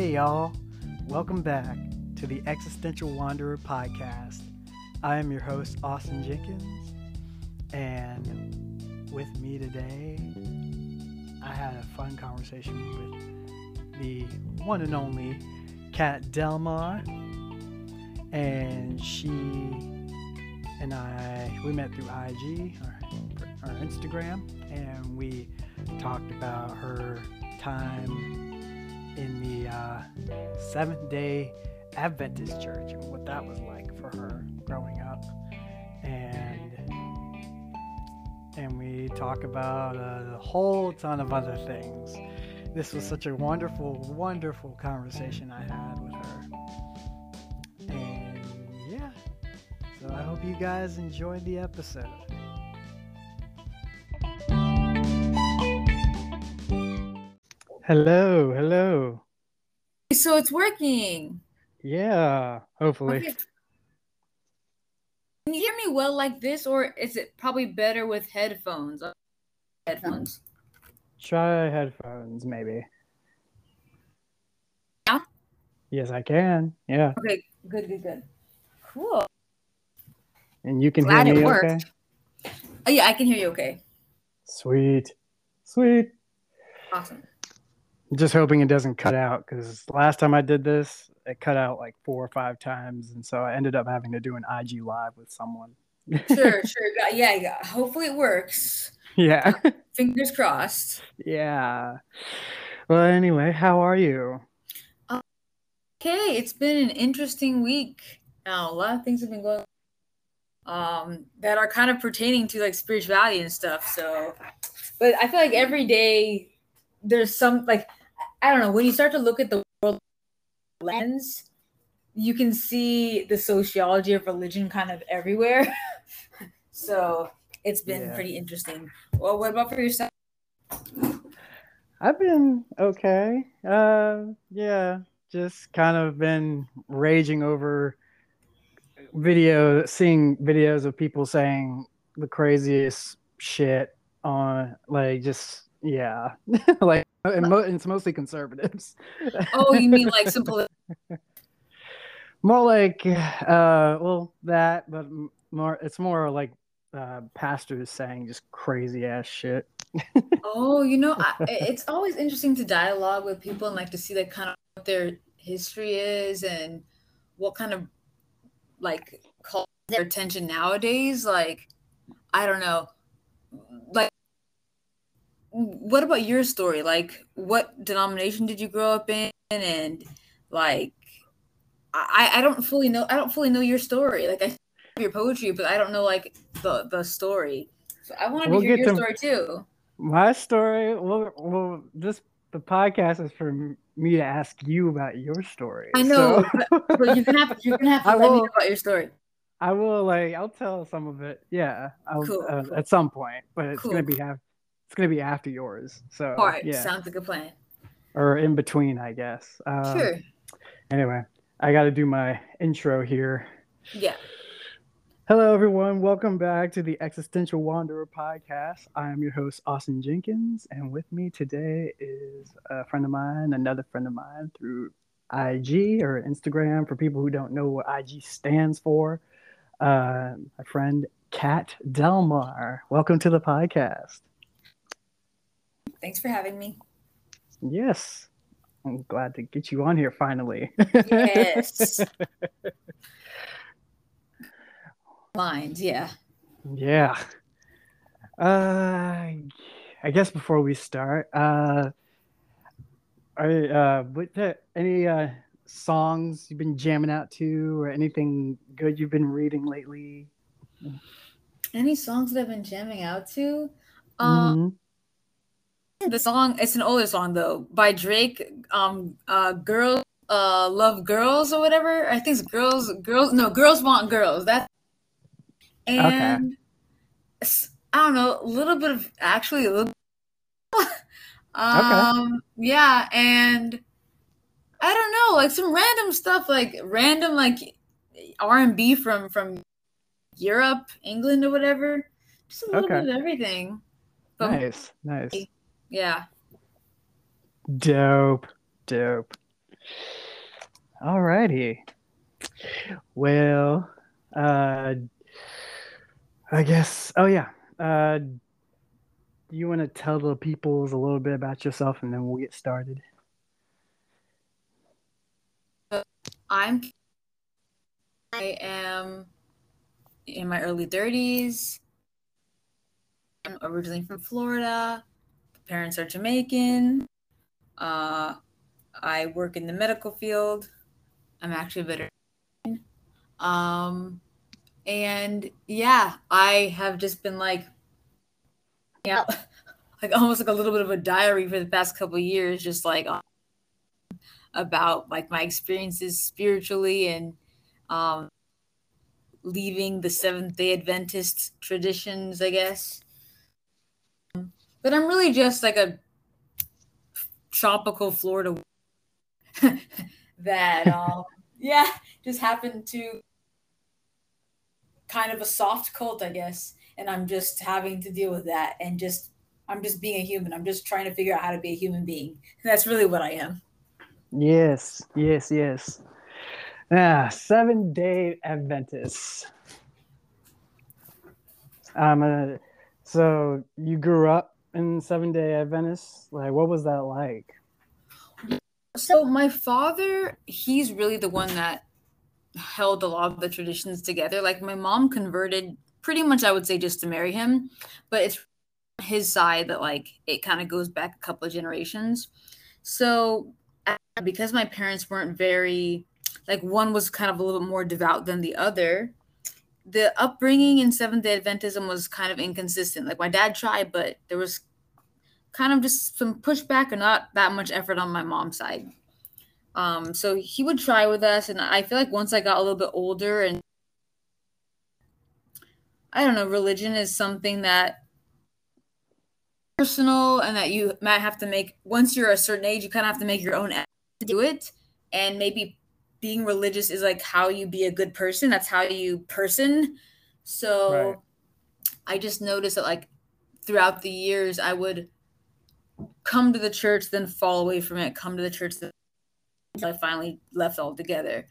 Hey, y'all. Welcome back to the Existential Wanderer podcast. I am your host, Austin Jenkins, and with me today, I had a fun conversation with the one and only Cat Delmar, and she and I we met through IG or Instagram, and we talked about her time in the uh, Seventh Day Adventist Church and what that was like for her growing up, and and we talk about a whole ton of other things. This was such a wonderful, wonderful conversation I had with her, and yeah. So I hope you guys enjoyed the episode. Hello, hello. So it's working. Yeah, hopefully. Okay. Can you hear me well like this, or is it probably better with headphones? Headphones. Try headphones, maybe. Yeah? Yes, I can. Yeah. Okay, good, good, good. Cool. And you can Glad hear me okay? Oh yeah, I can hear you. Okay, Sweet. Sweet. awesome. Just hoping it doesn't cut out because last time I did this, it cut out like four or five times. And so I ended up having to do an IG live with someone. Sure, sure. Yeah, Yeah. Hopefully it works. yeah. Fingers crossed. yeah. Well, anyway, how are you? Okay, it's been an interesting week. Now a lot of things have been going um that are kind of pertaining to like spirituality and stuff. So but I feel like every day there's some like I don't know, when you start to look at the world lens, you can see the sociology of religion kind of everywhere. so it's been Yeah. pretty interesting. Well, what about for yourself? I've been okay. Uh, yeah, just kind of been raging over video, seeing videos of people saying the craziest shit on, like, just yeah, like, and mo- it's mostly conservatives. Oh, you mean like simple? More like, uh, well, that, but more, it's more like uh, pastors saying just crazy ass shit. Oh, you know, I, it's always interesting to dialogue with people and like to see like kind of what their history is and what kind of like calls their attention nowadays. Like, I don't know, like, what about your story? Like, what denomination did you grow up in? And like, I I don't fully know. I don't fully know your story. Like, I have your poetry, but I don't know like the the story. So I wanted We'll to hear your to- story too. My story, well, well, this the podcast is for me to ask you about your story. I know, so- but, but you're gonna have you're gonna have to I let me know about your story. I will like I'll tell some of it. Yeah, I'll, Cool, uh, cool. at some point, but it's Cool. gonna be half. It's gonna be after yours. So All right, yeah, sounds like a plan. or in between, I guess. Um, Sure. Anyway, I got to do my intro here. Yeah. Hello, everyone. Welcome back to the Existential Wanderer podcast. I am your host, Austin Jenkins, and with me today is a friend of mine, another friend of mine through IG or Instagram for people who don't know what IG stands for. Uh, my friend, Cat Delmar. Welcome to the podcast. Thanks for having me. Yes, I'm glad to get you on here finally. Yes. Mind, yeah. Yeah. Uh, I guess before we start, uh, are uh, what the, any uh songs you've been jamming out to, or anything good you've been reading lately? Any songs that I've been jamming out to? Um, Mhm. The song it's an older song though by Drake. Um, uh, girls, uh, love girls or whatever. I think it's girls, girls. No, girls want girls. That and I don't know, a little bit of actually a little. um, yeah, and I don't know, like some random stuff, like random like R and B from from Europe, England, or whatever. Just a little Okay. bit of everything. But Nice, nice, yeah, dope, dope. Alrighty. Well, uh, I guess. Oh yeah. Uh, you want to tell the peoples a little bit about yourself, and then we'll get started. I'm. I am in my early 30s. I'm originally from Florida. Parents are Jamaican. Uh, I work in the medical field. I'm actually a veteran. Um, and yeah, I have just been like, yeah, like almost like a little bit of a diary for the past couple years, just like um, about like my experiences spiritually and um, leaving the Seventh Day Adventist traditions, I guess. But I'm really just like a tropical Florida that, um, yeah, just happened to kind of a soft cult, I guess. And I'm just having to deal with that and just, I'm just being a human. I'm just trying to figure out how to be a human being. That's really what I am. Yes, yes, yes. Ah, seven day Adventists. Um, uh, so you grew up in Seven Day Adventist? Like, what was that like? So my father, he's really the one that held a lot of the traditions together. Like my mom converted pretty much, I would say, just to marry him, but it's his side that like it kind of goes back a couple of generations. So because my parents weren't very like one was kind of a little bit more devout than the other the upbringing in Seventh day Adventism was kind of inconsistent. Like my dad tried, but there was kind of just some pushback and not that much effort on my mom's side. Um, so he would try with us, and I feel like once I got a little bit older and I don't know, religion is something that personal and that you might have to make once you're a certain age, you kind of have to make your own to do it. And maybe being religious is like how you be a good person. That's how you person. So right. I just noticed that like throughout the years, I would come to the church, then fall away from it, come to the church, then I finally left altogether.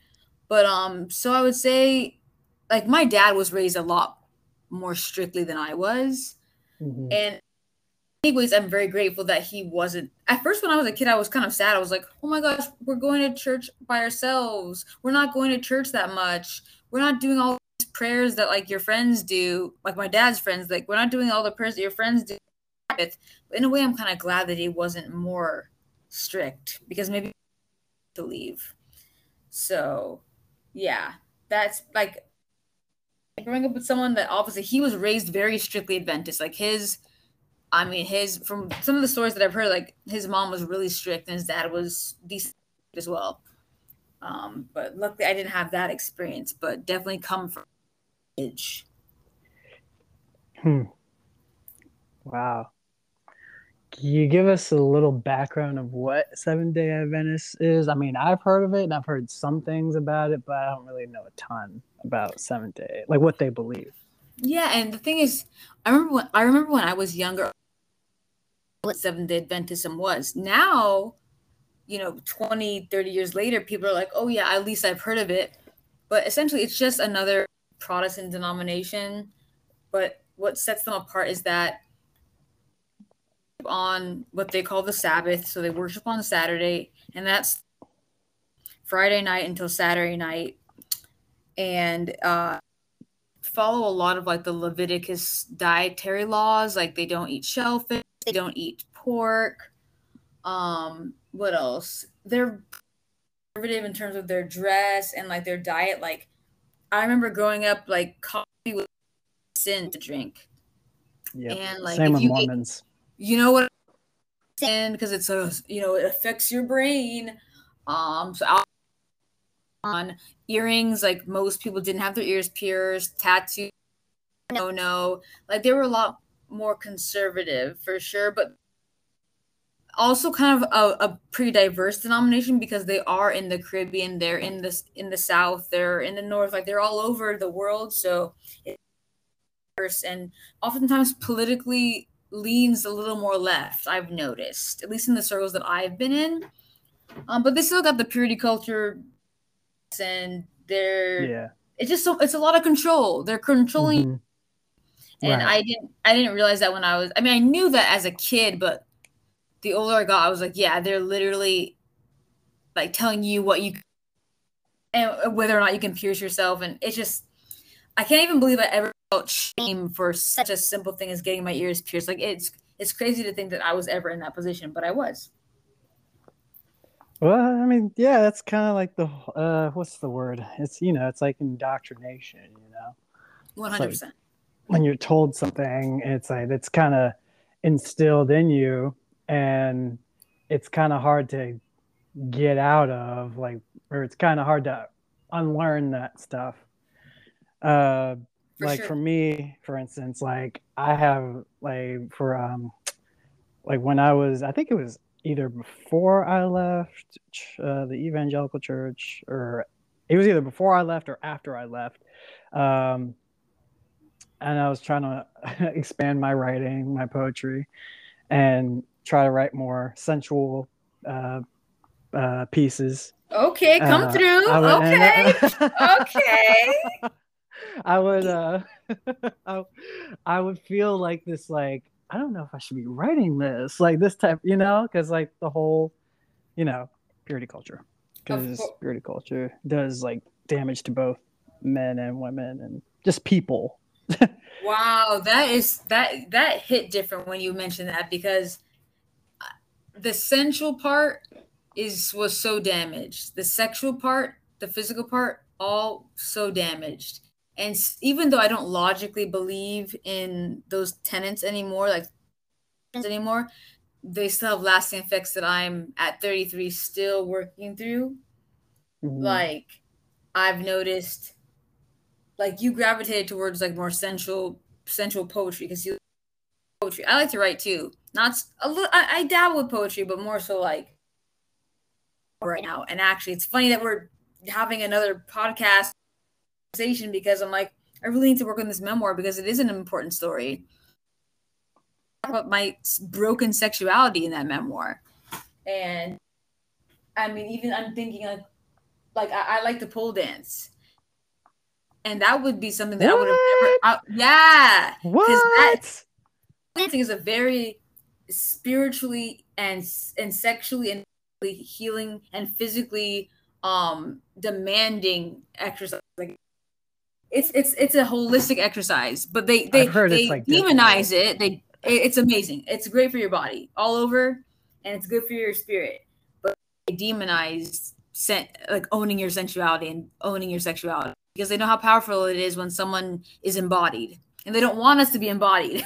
But um, so I would say like my dad was raised a lot more strictly than I was. Mm-hmm. And anyways, I'm very grateful that he wasn't. At first, when I was a kid, I was kind of sad. I was like, oh my gosh, we're going to church by ourselves. We're not going to church that much. We're not doing all these prayers that like your friends do, like my dad's friends. Like, we're not doing all the prayers that your friends do. But in a way, I'm kind of glad that he wasn't more strict because maybe to leave. So, yeah, that's like growing up with someone that obviously he was raised very strictly Adventist. Like his I mean, his from some of the stories that I've heard, like his mom was really strict and his dad was decent as well. Um, but luckily, I didn't have that experience, but definitely come from age. Hmm. Wow. Can you give us a little background of what Seven Day Adventist is? I mean, I've heard of it and I've heard some things about it, but I don't really know a ton about Seven Day, like what they believe. Yeah, and the thing is, I remember when I remember when I was younger, what Seventh day Adventism was. Now, you know, 20, 30 years later, people are like, oh, yeah, at least I've heard of it. But essentially, it's just another Protestant denomination. But what sets them apart is that on what they call the Sabbath. So they worship on Saturday, and that's Friday night until Saturday night. And uh, follow a lot of like the Leviticus dietary laws. Like they don't eat shellfish, they don't eat pork. Um, what else? They're conservative in terms of their dress and like their diet. Like I remember growing up, like coffee was sin to drink. Yeah, and like same with Mormons. Ate, you know what? And because it's a you know it affects your brain. Um, so I'll on earrings like most people didn't have their ears pierced tattoos no no like there were a lot more conservative for sure, but also kind of a, a, pretty diverse denomination because they are in the Caribbean, they're in the in the South, they're in the North, like they're all over the world. So, and oftentimes politically leans a little more left. I've noticed, at least in the circles that I've been in. Um, but they still got the purity culture, and they're Yeah. it's just so it's a lot of control. They're controlling, Mhm. And Right. I didn't I didn't realize that when I was. I mean, I knew that as a kid, but the older I got, I was like, yeah, they're literally like telling you what you and whether or not you can pierce yourself, and it's just I can't even believe I ever felt shame for such a simple thing as getting my ears pierced. Like it's it's crazy to think that I was ever in that position, but I was. Well, I mean, yeah, that's kind of like the uh, what's the word? It's you know, it's like indoctrination. You know, One hundred percent. When you're told something, it's like it's kind of instilled in you, and it's kind of hard to get out of, like, or it's kind of hard to unlearn that stuff. Uh, For like sure. for me, for instance, like I have like for um, like when I was, I think it was either before I left uh, the evangelical church, or it was either before I left or after I left. Um, and I was trying to expand my writing, my poetry, and try to write more sensual uh, uh, pieces. Okay, come Uh, through. Would- okay. okay. I would uh I, I would feel like this like I don't know if I should be writing this like this type you know because like the whole you know purity culture because purity culture does like damage to both men and women and just people Wow, that is that that hit different when you mentioned that because uh, the sensual part is was so damaged. The sexual part, the physical part, all so damaged. And even though I don't logically believe in those tenants anymore, like anymore, they still have lasting effects that I'm at 33 still working through. Mhm. like I've noticed like you gravitated towards like more sensual sensual poetry because you poetry. I like to write too. Not a little I, I dabble with poetry, but more so like right now. And actually it's funny that we're having another podcast conversation because I'm like, I really need to work on this memoir because it is an important story. About my broken sexuality in that memoir. And I mean, even I'm thinking like like I, I like to pole dance. And that would be something that I would have never I, yeah. what Dancing is a very spiritually and and sexually and healing and physically um demanding exercise. Like it's it's it's a holistic exercise, but they they they like, demonize it. They it's amazing. It's great for your body all over, and it's good for your spirit. But they demonize sen- like owning your sensuality and owning your sexuality because they know how powerful it is when someone is embodied, and they don't want us to be embodied.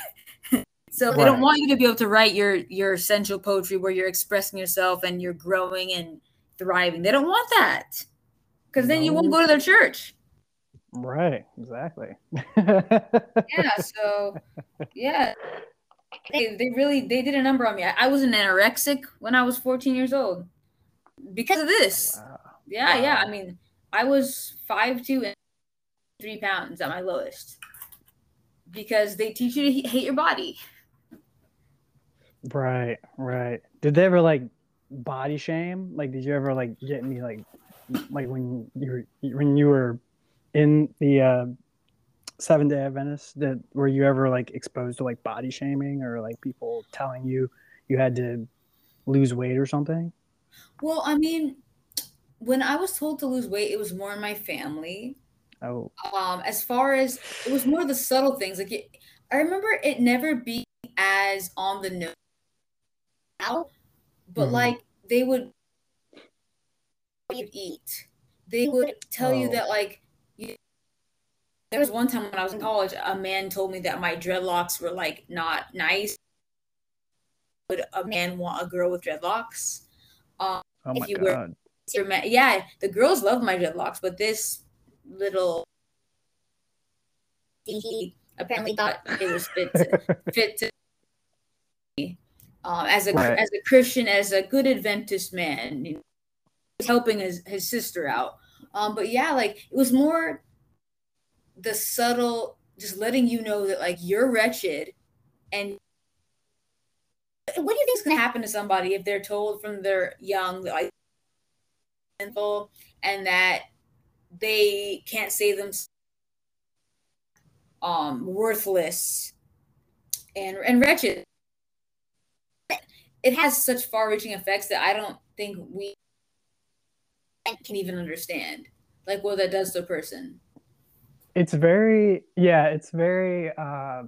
so they don't want you to be able to write your your sensual poetry where you're expressing yourself and you're growing and thriving. They don't want that because then you won't go to their church. right exactly yeah so yeah they, they really they did a number on me I, I was an anorexic when i was 14 years old because of this Wow. yeah yeah i mean i was five two and three pounds at my lowest because they teach you to hate your body Right, right. Did they ever like body shame? Like, did you ever like get any like, like when you were when you were in the uh, Seven Day Adventist? That were you ever like exposed to like body shaming or like people telling you you had to lose weight or something? well i mean when i was told to lose weight it was more in my family Oh, um as far as it was more the subtle things like it, i remember it never being as on the nose now but Mhm. like they would eat they would tell you Oh. that like you, there was one time when i was in college a man told me that my dreadlocks were like not nice would a man want a girl with dreadlocks um oh If you god! your yeah, the girls love my dreadlocks, but this little he apparently thought it was fit to, fit to me. Um, as a Right. as a Christian, as a good Adventist man, you know, helping his his sister out. Um, but yeah, like it was more the subtle, just letting you know that like you're wretched, and what do you think is going to happen to somebody if they're told from their young like sinful and that they can't save them um worthless and and wretched. It has such far-reaching effects that i don't think we can even understand like what that does to a person. It's very yeah it's very uh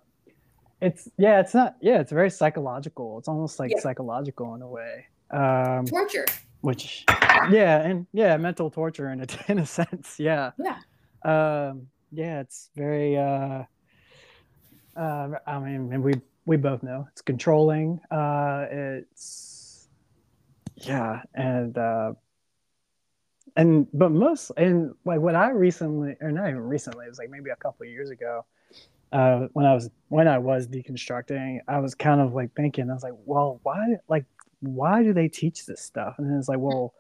it's yeah it's not yeah it's very psychological. It's almost like yeah. psychological in a way. Um torture which yeah and yeah mental torture in a, in a sense yeah. Yeah. Um yeah it's very uh uh i mean we we both know it's controlling uh it's yeah and uh and but most and like what I recently or not even recently it was like maybe a couple years ago uh when I was when I was deconstructing I was kind of like thinking I was like well why like why do they teach this stuff and then it's like well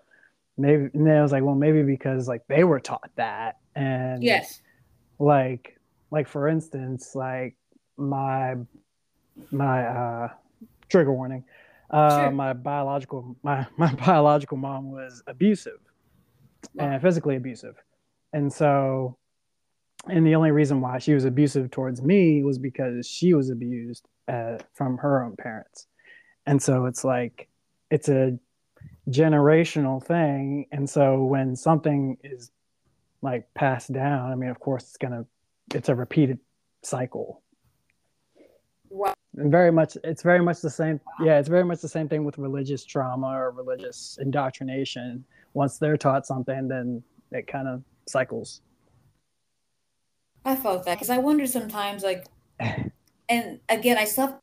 maybe and then I was like well maybe because like they were taught that and yes like like for instance like my my uh trigger warning uh sure. my biological my my biological mom was abusive and physically abusive. And so, and the only reason why she was abusive towards me was because she was abused uh, from her own parents. And so it's like, it's a generational thing. And so when something is like passed down, I mean, of course, it's going to, it's a repeated cycle. Wow. And very much, it's very much the same. Yeah, it's very much the same thing with religious trauma or religious indoctrination once they're taught something, then it kind of cycles. I felt that because I wonder sometimes, like, and again, I still,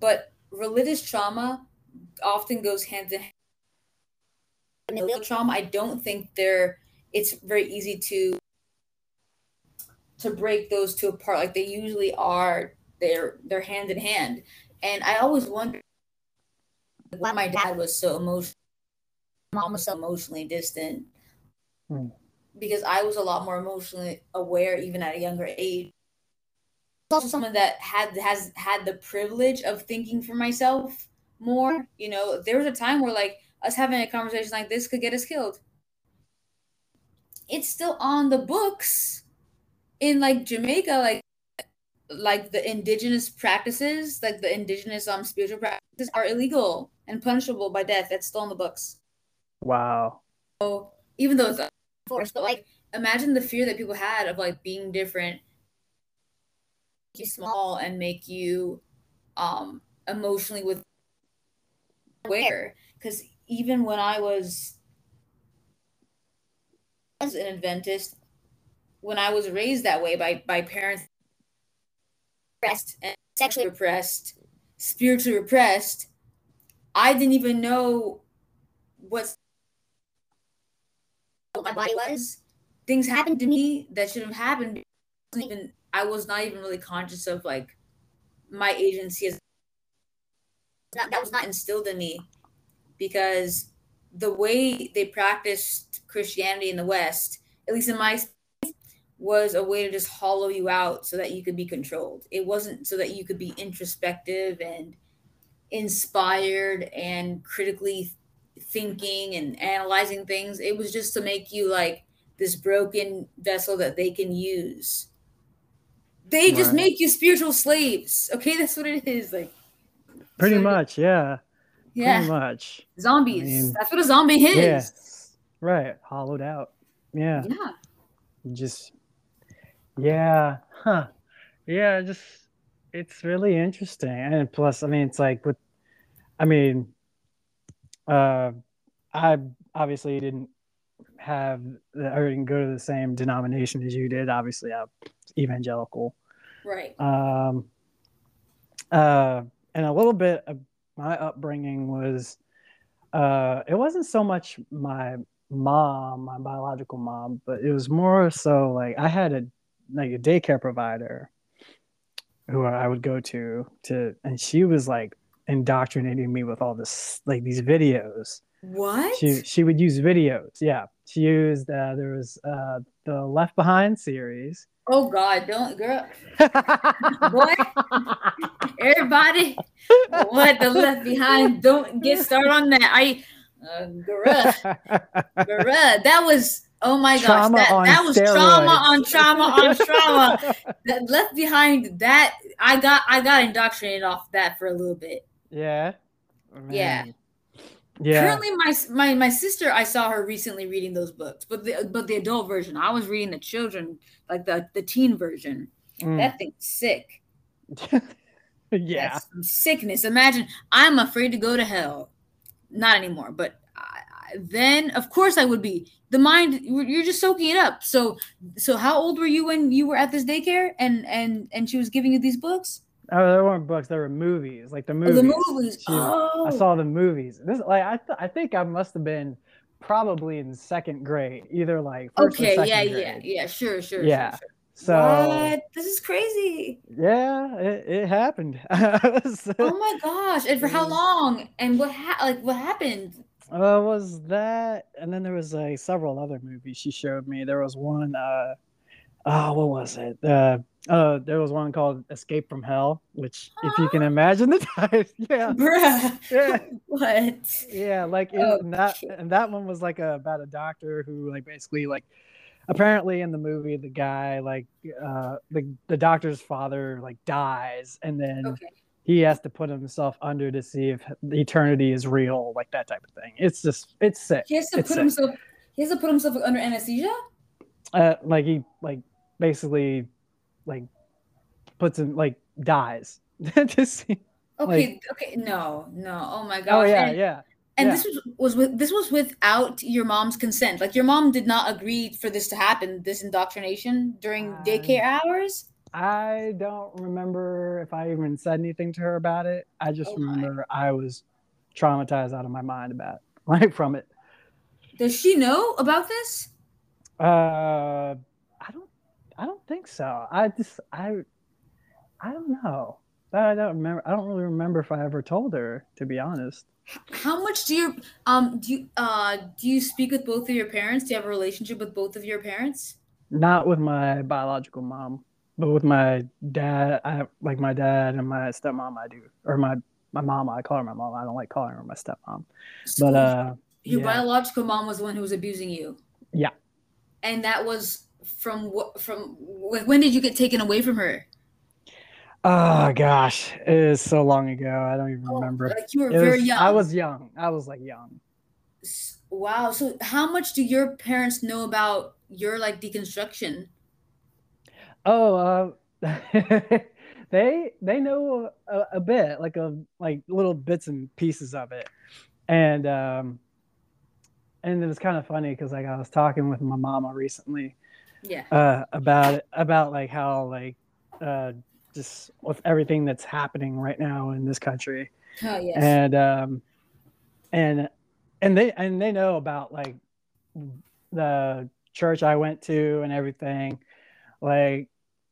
but religious trauma often goes hand in hand. Familial trauma, I don't think they're. It's very easy to to break those two apart. Like they usually are. They're they're hand in hand, and I always wonder why my dad was so emotional mom was so emotionally distant hmm. because I was a lot more emotionally aware even at a younger age. Also, someone that had has had the privilege of thinking for myself more. You know, there was a time where like us having a conversation like this could get us killed. It's still on the books in like Jamaica, like like the indigenous practices, like the indigenous um spiritual practices are illegal and punishable by death. That's still in the books. Wow. So even though it's forced, but like imagine the fear that people had of like being different, you small and make you um emotionally with aware. Because even when I was as an Adventist, when I was raised that way by by parents repressed and sexually repressed, spiritually repressed, I didn't even know what my body was. Things happened to me that shouldn't have happened. Even I was not even really conscious of like my agency as not, that was not instilled in me because the way they practiced Christianity in the West, at least in my was a way to just hollow you out so that you could be controlled. It wasn't so that you could be introspective and inspired and critically thinking and analyzing things. It was just to make you like this broken vessel that they can use. They right. just make you spiritual slaves. Okay, that's what it is. Like pretty so, much, yeah. Yeah. Pretty much. Zombies. I mean, that's what a zombie is. Yeah. Right. Hollowed out. Yeah. Yeah. Just yeah. Huh. Yeah, just it's really interesting. And plus, I mean, it's like with I mean, uh, I obviously didn't have the, or didn't go to the same denomination as you did. Obviously, I'm evangelical. Right. Um, uh, and a little bit of my upbringing was, uh, it wasn't so much my mom, my biological mom, but it was more so like I had a like a daycare provider who I would go to to, and she was like indoctrinating me with all this like these videos. What? She she would use videos. Yeah, she used uh, there was uh, the Left Behind series. Oh God! Don't girl. what? Everybody, what the Left Behind? Don't get started on that. I Uh, bruh, bruh, that was oh my gosh, Trauma that, that was steroids. trauma on trauma on trauma. that left behind that I got I got indoctrinated off that for a little bit. yeah. Yeah. Man. Yeah. Currently, my my my sister, I saw her recently reading those books, but the but the adult version. I was reading the children, like the the teen version. Mm. That thing's sick. yeah. Sickness. Imagine I'm afraid to go to hell. Not anymore, but I, I, then of course I would be. The mind, you're just soaking it up. So so how old were you when you were at this daycare and and and she was giving you these books? Oh, there weren't books. There were movies, like the Oh, movies. the movies. She- oh, I saw the movies. This like I th- I think I must have been probably in second grade, either like first Okay, yeah, grade. yeah, yeah. Sure, sure. Yeah. Sure, sure. So what? This is crazy. yeah, it, it happened. So- Oh my gosh! And for how long? And what ha- like what happened? Uh, was that, and then there was like several other movies she showed me. There was one, uh, oh, what was it? Uh, uh, there was one called Escape from Hell, which, if you can imagine the title, yeah, Bruh. yeah, What? yeah, like in, Oh, and that, shit. and that one was like a, about a doctor who, like, basically, like, apparently in the movie, the guy, like, uh, the the doctor's father, like, dies, and then Okay. he has to put himself under to see if eternity is real, like that type of thing. It's just, it's sick. He has to It's put sick. himself. He has to put himself under anesthesia. uh, like he like basically like puts him like dies see. Okay. okay. No. No. Oh my god. Oh yeah, And, yeah. and yeah. this was was with this was without your mom's consent. Like your mom did not agree for this to happen. This indoctrination during Um, daycare hours. I don't remember if I even said anything to her about it. I just Oh remember I was traumatized out of my mind about like from it. Does she know about this? Uh, I don't, think so. I just, I, I don't know. I don't remember. I don't really remember if I ever told her, to be honest. How much do you um do you uh do you speak with both of your parents? Do you have a relationship with both of your parents? Not with my biological mom, but with my dad. I like my dad and my stepmom. I do, or my my mom. I call her my mom. I don't like calling her my stepmom. So But uh, your yeah. biological mom was the one who was abusing you. Yeah. And that was from what from wh- when did you get taken away from her? oh gosh, it is so long ago. I don't even Oh, remember. like you were It very was- young. I was young. I was like young. Wow. So how much do your parents know about your like deconstruction? Oh, uh, they they know a, a bit, like a like little bits and pieces of it, and um, and it was kind of funny because like I was talking with my mama recently Yeah. uh, about it, about like how like uh, just with everything that's happening right now in this country, Oh yes. and um, and and they and they know about like the church I went to and everything, like,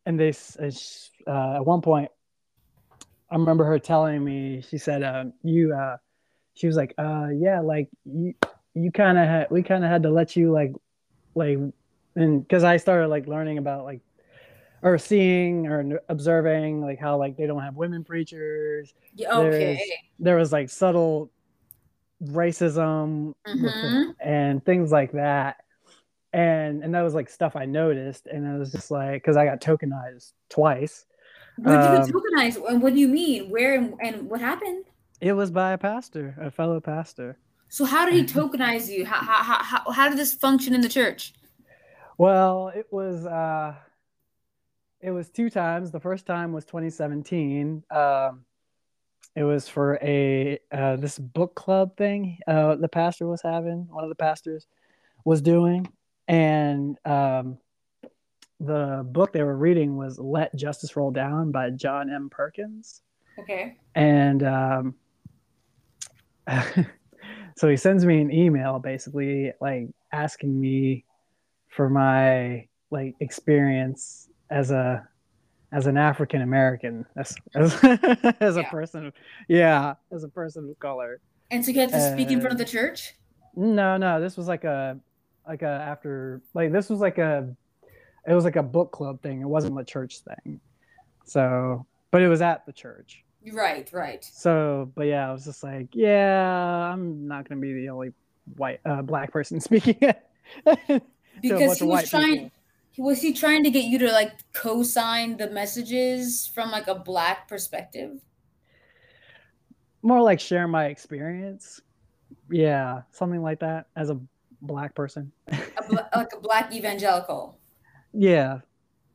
and they uh, uh, at one point, I remember her telling me, she said, uh, "You," uh, she was like, uh, "Yeah, like you, you kind of had, we kind of had to let you like, like, and because I started like learning about like." Or seeing or observing like how like they don't have women preachers, Yeah, okay. there was like subtle racism with the- and things like that and and that was like stuff i noticed and it was just like because i got tokenized twice did um, you tokenize? And what do you mean? Where and, and what happened? it was by a pastor a fellow pastor So how did he tokenize you? How, how, how, how, how did this function in the church? Well it was uh it was two times. The first time was 2017 um it was for a uh, this book club thing uh, the pastor was having one of the pastors was doing. And um, the book they were reading was let justice roll down by john m. Perkins. Okay. and um, so he sends me an email basically like asking me for my like experience as a as an African American as as, as a Yeah. person yeah as a person of color And so you had to speak in front of the church? no no this was like a like a after like this was like a it was like a book club thing it wasn't a church thing so but it was at the church Right, right. So, but yeah, I was just like, yeah, I'm not gonna be the only white uh, black person speaking. Because he was trying. People. Was he trying to get you to like co-sign the messages from like a black perspective? More like share my experience. Yeah, something like that as a black person. a bl- like a black evangelical. Yeah,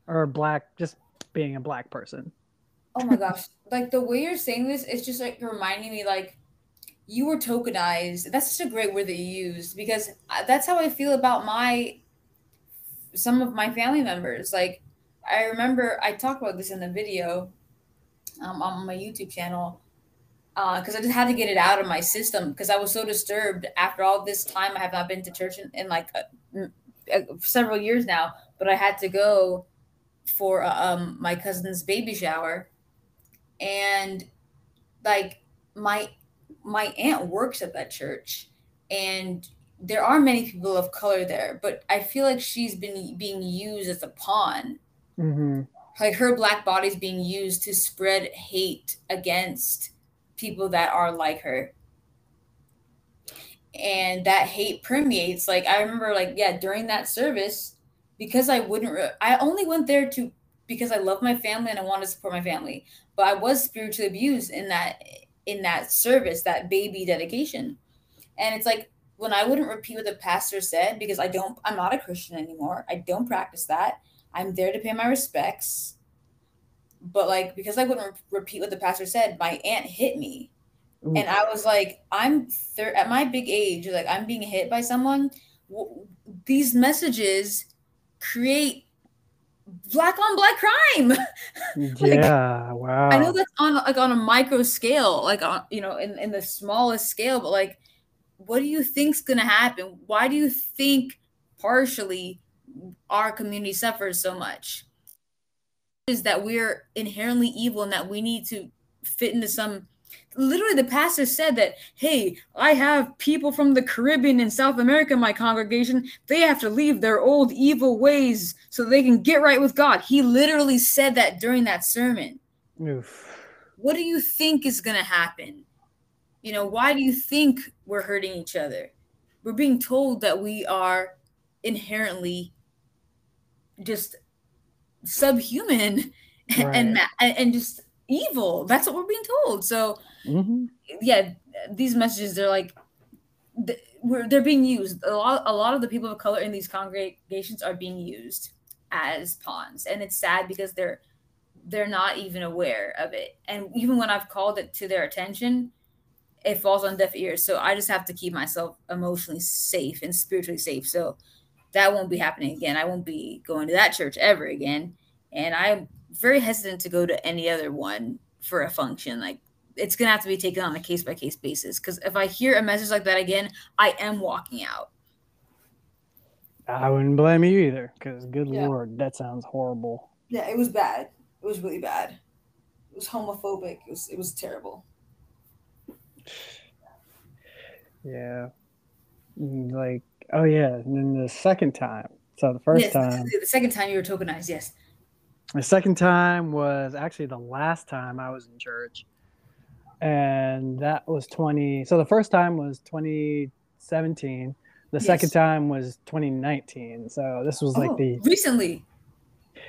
or black, just being a black person. Oh my gosh! like the way you're saying this, it's just like reminding me like you were tokenized. That's such a great word that you used because uh, that's how I feel about my some of my family members. Like I remember I talked about this in the video um, on my YouTube channel because uh, I just had to get it out of my system because I was so disturbed after all this time. I have not been to church in, in like uh, uh, several years now, but I had to go for uh, um, my cousin's baby shower, and like my my aunt works at that church, and there are many people of color there, but I feel like she's been being used as a pawn. Mm-hmm. Like her black body's being used to spread hate against people that are like her and that hate permeates like i remember like yeah during that service because i wouldn't re- i only went there to because i love my family and i want to support my family but i was spiritually abused in that in that service that baby dedication and it's like when i wouldn't repeat what the pastor said because i don't i'm not a christian anymore i don't practice that i'm there to pay my respects but like because I wouldn't re- repeat what the pastor said, my aunt hit me, Ooh. and I was like, I'm thir- at my big age, like I'm being hit by someone. W- these messages create black on black crime. like, yeah, wow. I know that's on like on a micro scale, like on you know in in the smallest scale, but like, what do you think's gonna happen? Why do you think partially our community suffers so much? is that we're inherently evil and that we need to fit into some literally the pastor said that hey i have people from the caribbean and south america in my congregation they have to leave their old evil ways so they can get right with god he literally said that during that sermon Oof. what do you think is going to happen you know why do you think we're hurting each other we're being told that we are inherently just subhuman right. and and just evil. That's what we're being told. So mm-hmm. yeah, these messages they're like they're being used. A lot a lot of the people of color in these congregations are being used as pawns, and it's sad because they're they're not even aware of it. And even when I've called it to their attention, it falls on deaf ears. So I just have to keep myself emotionally safe and spiritually safe. So that won't be happening again. I won't be going to that church ever again. And I'm very hesitant to go to any other one for a function. Like it's gonna have to be taken on a case by case basis. Because if I hear a message like that again, I am walking out. I wouldn't blame you either. Because good yeah. lord, that sounds horrible. Yeah, it was bad. It was really bad. It was homophobic. It was it was terrible. Yeah, like Oh yeah, and then the second time. So the first yes, time. The second time you were tokenized, yes. The second time was actually the last time I was in church, and that was twenty. So the first time was twenty seventeen. The yes. second time was twenty nineteen. So this was like oh, the recently,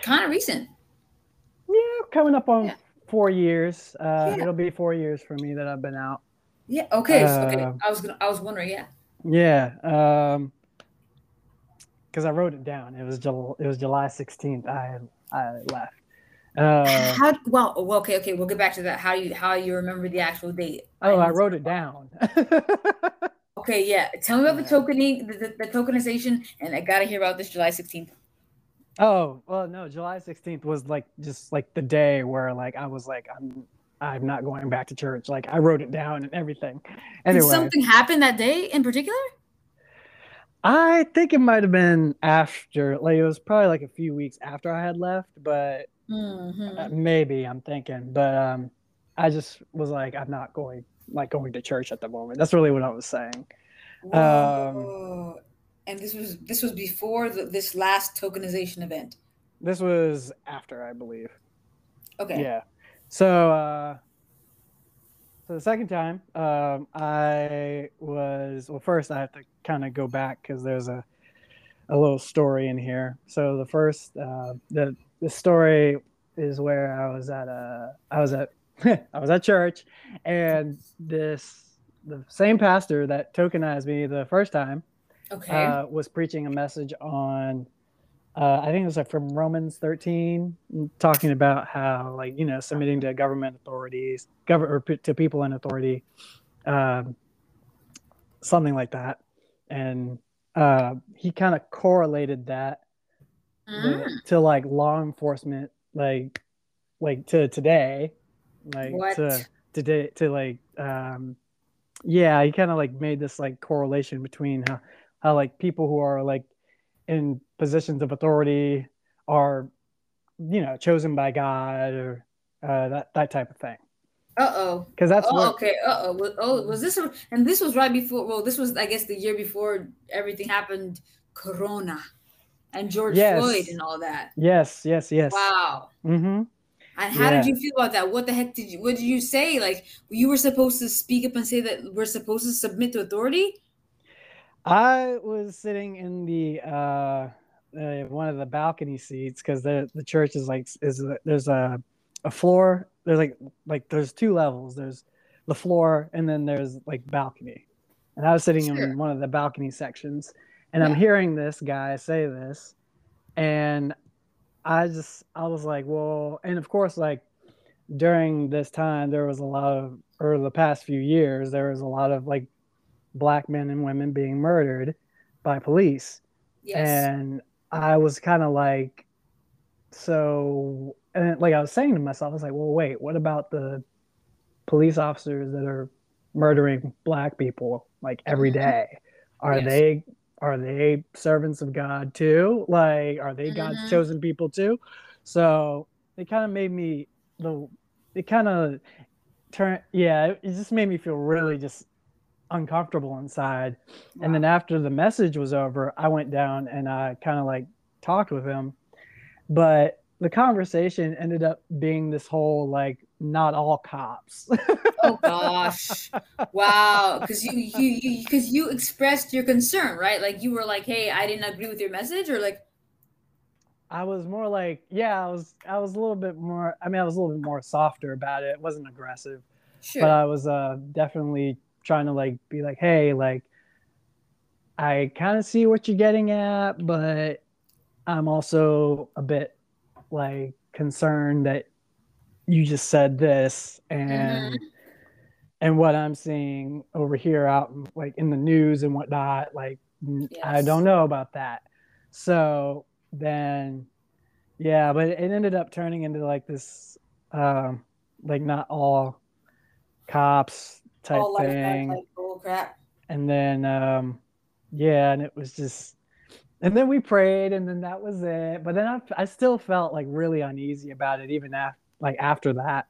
kind of recent. Yeah, coming up on yeah. four years. Uh, yeah. It'll be four years for me that I've been out. Yeah. Okay. Uh, okay. I was gonna. I was wondering. Yeah. Yeah. Um, because I wrote it down. It was July, it was July 16th. I I left. Uh, how well okay okay we'll get back to that how you how you remember the actual date oh i, I wrote it down okay yeah tell me about the tokening the, the, the, tokenization and i gotta hear about this july 16th oh well no july 16th was like just like the day where like i was like i'm i'm not going back to church like i wrote it down and everything anyway Did something happened that day in particular I think it might have been after, like it was probably like a few weeks after I had left, but mm-hmm. uh, maybe I'm thinking. But um, I just was like, I'm not going like going to church at the moment. That's really what I was saying. Um, and this was this was before the, this last tokenization event. This was after, I believe. Okay. Yeah. So uh, so the second time, um, I was well. First, I have to kind of go back because there's a a little story in here. So the first, uh, the the story is where I was at a I was at I was at church, and this the same pastor that tokenized me the first time Okay. uh, was preaching a message on uh, I think it was like from Romans 13, talking about how like you know submitting to government authorities, govern or p- to people in authority, um, something like that, and uh, he kind of correlated that Mm. with- to like law enforcement, like like to today, like What? to today to like um, yeah, he kind of like made this like correlation between how how like people who are like in positions of authority are you know chosen by God or uh, that that type of thing Uh oh. because that's Oh, what okay. Uh oh. Oh, was this? And this was right before. Well, this was, I guess, the year before everything happened. Corona, and George Yes. Floyd and all that. yes yes yes Wow. mm-hmm. And how did you feel about that? What the heck did you? What did you say? Like you were supposed to speak up and say that we're supposed to submit to authority? I was sitting in the uh, uh one of the balcony seats because the the church is like is there's a a floor there's like like there's two levels. There's the floor and then there's like balcony. And I was sitting Sure. in one of the balcony sections and I'm hearing this guy say this and I just I was like well and of course like during this time there was a lot of or the past few years there was a lot of like black men and women being murdered by police Yes. and i was kind of like so and like i was saying to myself i was like well wait what about the police officers that are murdering black people like every Mhm. are Yes. they are they servants of god too like are they god's Mhm. chosen people too so it kind of made me the it kind of turned yeah it just made me feel really just uncomfortable inside and then after the message was over, I went down and I kind of like talked with him. But the conversation ended up being this whole like not all cops. oh gosh, wow! Because you you you because you expressed your concern, right? Like you were like, "Hey, I didn't agree with your message," or like, I was more like, yeah, I was I was a little bit more I mean, I was a little bit more softer about it. It wasn't aggressive. "Sure." But I was uh definitely trying to like be like, hey, like I kind of see what you're getting at, but I'm also a bit like concerned that you just said this and and what I'm seeing over here out like in the news and whatnot, like n- I Yes. don't know about that. So then yeah, but it ended up turning into like this um like not all cops type all thing like bull crap. and then um yeah and it was just and then we prayed and then that was it but then i, I still felt like really uneasy about it even after like after that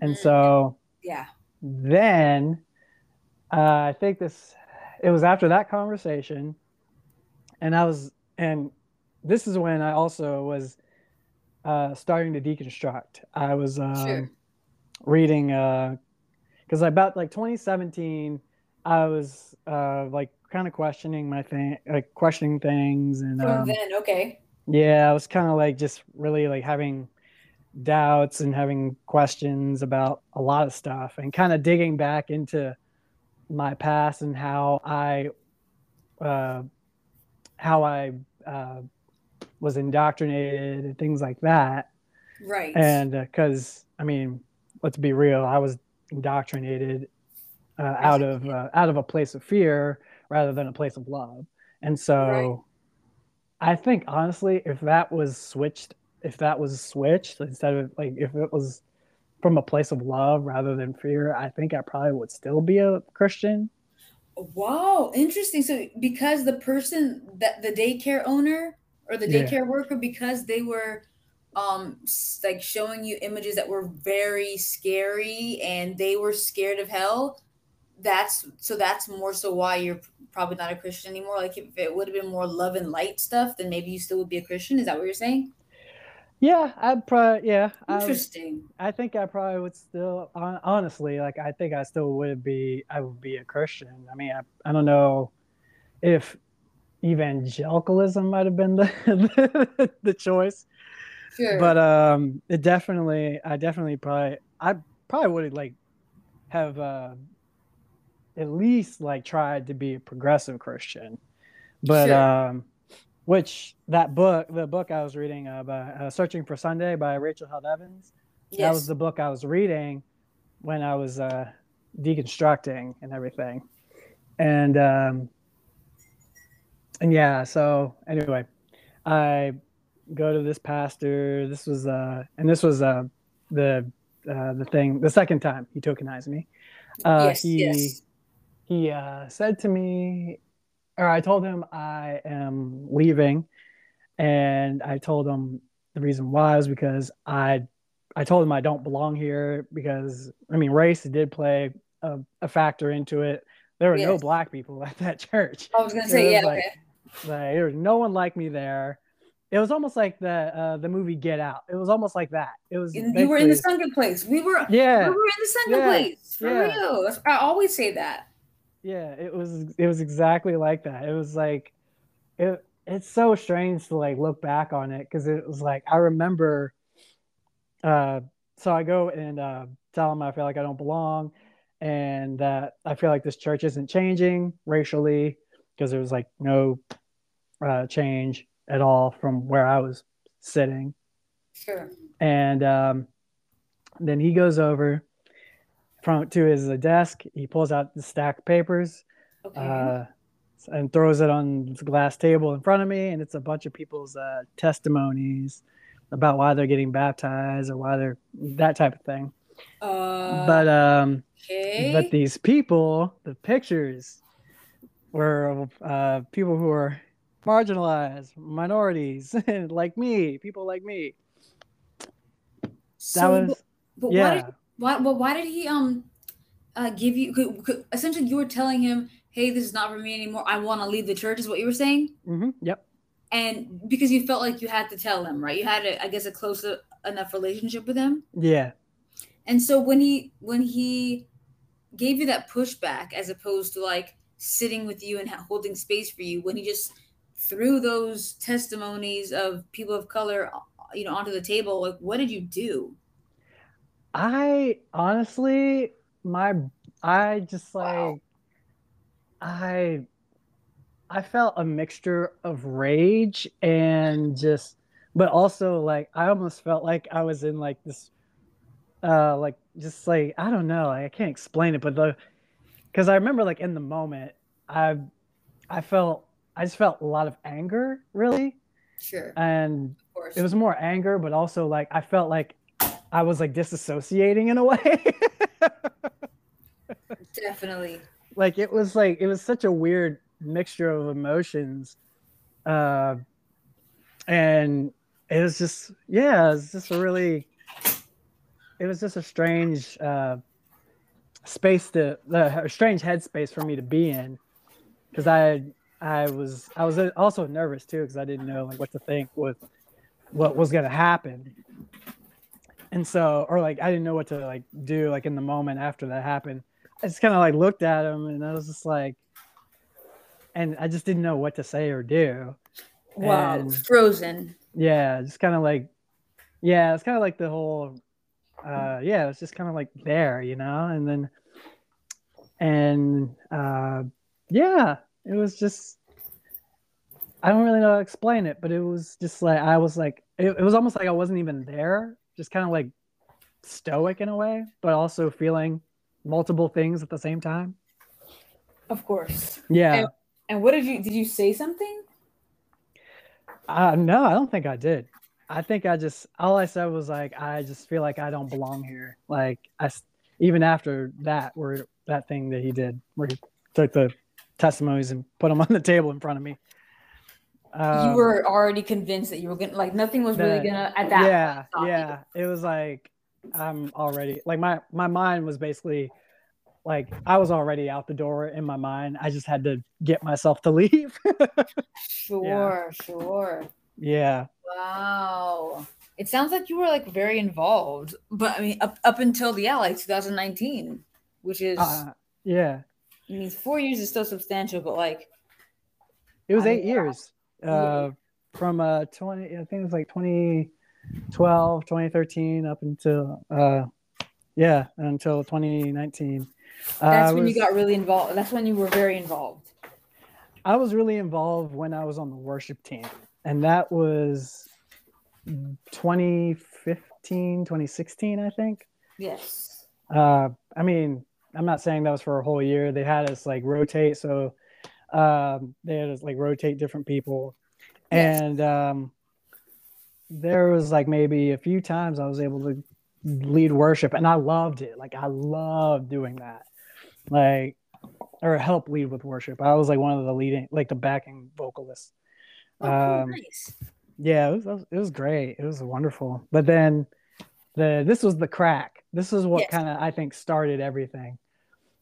and Mm. so Yeah. then uh, i think this it was after that conversation and i was and this is when i also was uh, starting to deconstruct i was um, Sure. reading uh because about like 2017 i was uh like kind of questioning my thing like questioning things and From um, then, okay. yeah i was kind of like just really like having doubts and having questions about a lot of stuff and kind of digging back into my past and how i uh how i uh was indoctrinated and things like that Right. and because i mean let's be real i was indoctrinated uh, out of uh, out of a place of fear rather than a place of love. And so i think honestly if that was switched if that was switched instead of like if it was from a place of love rather than fear i think i probably would still be a christian. Wow, interesting. So because the person that the daycare owner or the Yeah. daycare worker, because they were um like showing you images that were very scary and they were scared of hell, that's so that's more so why you're probably not a Christian anymore. Like if it would have been more love and light stuff, then maybe you still would be a Christian. Is that what you're saying? Yeah, I'd probably yeah. I, Interesting. I think I probably would still honestly like I think I still would be I would be a Christian. I mean I, I don't know if evangelicalism might have been the the choice, Sure. but um it definitely I definitely probably I probably would have like have uh at least like tried to be a progressive Christian. But Sure. um which that book the book I was reading uh, by uh, Searching for Sunday by Rachel Held Evans that was the book I was reading when I was uh, deconstructing and everything. And um, and yeah, so anyway, I go to this pastor. This was uh, and this was uh, the uh, the thing the second time he tokenized me. Uh, yes. he yes. he uh, said to me, or I told him I am leaving, and I told him the reason why was because I I told him I don't belong here because I mean race did play a, a factor into it. There were no black people at that church. I was gonna It say was yeah. like- okay. Like, there was no one like me there. It was almost like the uh, the movie Get Out. It was almost like that. It was you were in the sunken place. We were. yeah We were in the sunken Yeah. place for Yeah. real. I always say that. yeah it was it was exactly like that it was like it it's so strange to like look back on it because it was like i remember uh so i go and uh tell them i feel like i don't belong and that i feel like this church isn't changing racially because there was like no uh change at all from where i was sitting Sure. and um, then he goes over from to his desk. He pulls out the stack of papers Okay. uh, and throws it on the glass table in front of me, and it's a bunch of people's uh, testimonies about why they're getting baptized or why they're that type of thing. uh, but um, okay. but these people, the pictures were uh, people who are marginalized, minorities, like me, people like me. That so, was but, but why yeah. did why well why did he um uh give you could, could, essentially you were telling him hey this is not for me anymore I want to leave the church is what you were saying hmm Yep. and because you felt like you had to tell him right you had a, I guess a close enough relationship with him Yeah. and so when he when he gave you that pushback as opposed to like sitting with you and ha- holding space for you when he just threw those testimonies of people of color you know onto the table like what did you do I honestly, my, I just like, Wow. I, I felt a mixture of rage and just, but also like, I almost felt like I was in like this, uh, like, just like, I don't know, like, I can't explain it, but the, because I remember like in the moment, I, I felt, I just felt a lot of anger really. sure And it was more anger, but also like I felt like I was like disassociating in a way. definitely like it was like it was such a weird mixture of emotions. Uh and it was just yeah, it was just a really it was just a strange uh space to the a strange headspace for me to be in because I I was I was also nervous too because I didn't know like what to think with what was gonna happen, and so or like I didn't know what to like do like in the moment after that happened. I just kind of like looked at him and I was just like, and I just didn't know what to say or do. wow And- frozen Yeah, just kind of like, yeah, it's kind of like the whole, uh, yeah, it's just kind of like there, you know, and then, and uh, yeah, it was just, I don't really know how to explain it, but it was just like I was like, it, it was almost like I wasn't even there, just kind of like stoic in a way, but also feeling multiple things at the same time. of course Yeah, and what did you did you say something Uh, no, I don't think I did. I think I just all I said was like I just feel like I don't belong here. Like I even after that where that thing that he did where he took the testimonies and put them on the table in front of me. Um, you were already convinced that you were gonna like nothing was really gonna at that yeah, point stop you. yeah. It was like I'm already like my my mind was basically like I was already out the door in my mind. I just had to get myself to leave. sure sure yeah. wow It sounds like you were like very involved, but I mean, up up until the yeah, like 2019, which is Uh, yeah, I mean, four years is still substantial, but like it was I eight years uh, from uh 20. I think it was like 2012, 2013 up until uh, yeah, until 2019. Uh, that's I when was- you got really involved. That's when you were very involved. I was really involved when I was on the worship team, and that was 2015, 2016, I think. Yes. Uh, I mean, I'm not saying that was for a whole year. They had us like rotate, so um, they had us like rotate different people, Yes. and um, there was like maybe a few times I was able to lead worship, and I loved it. Like I loved doing that, like or help lead with worship. I was like one of the leading, like the backing vocalists. Oh, Um, nice. yeah, it was it was great. It was wonderful. But then the this was the crack. This is what Yes. kind of I think started everything.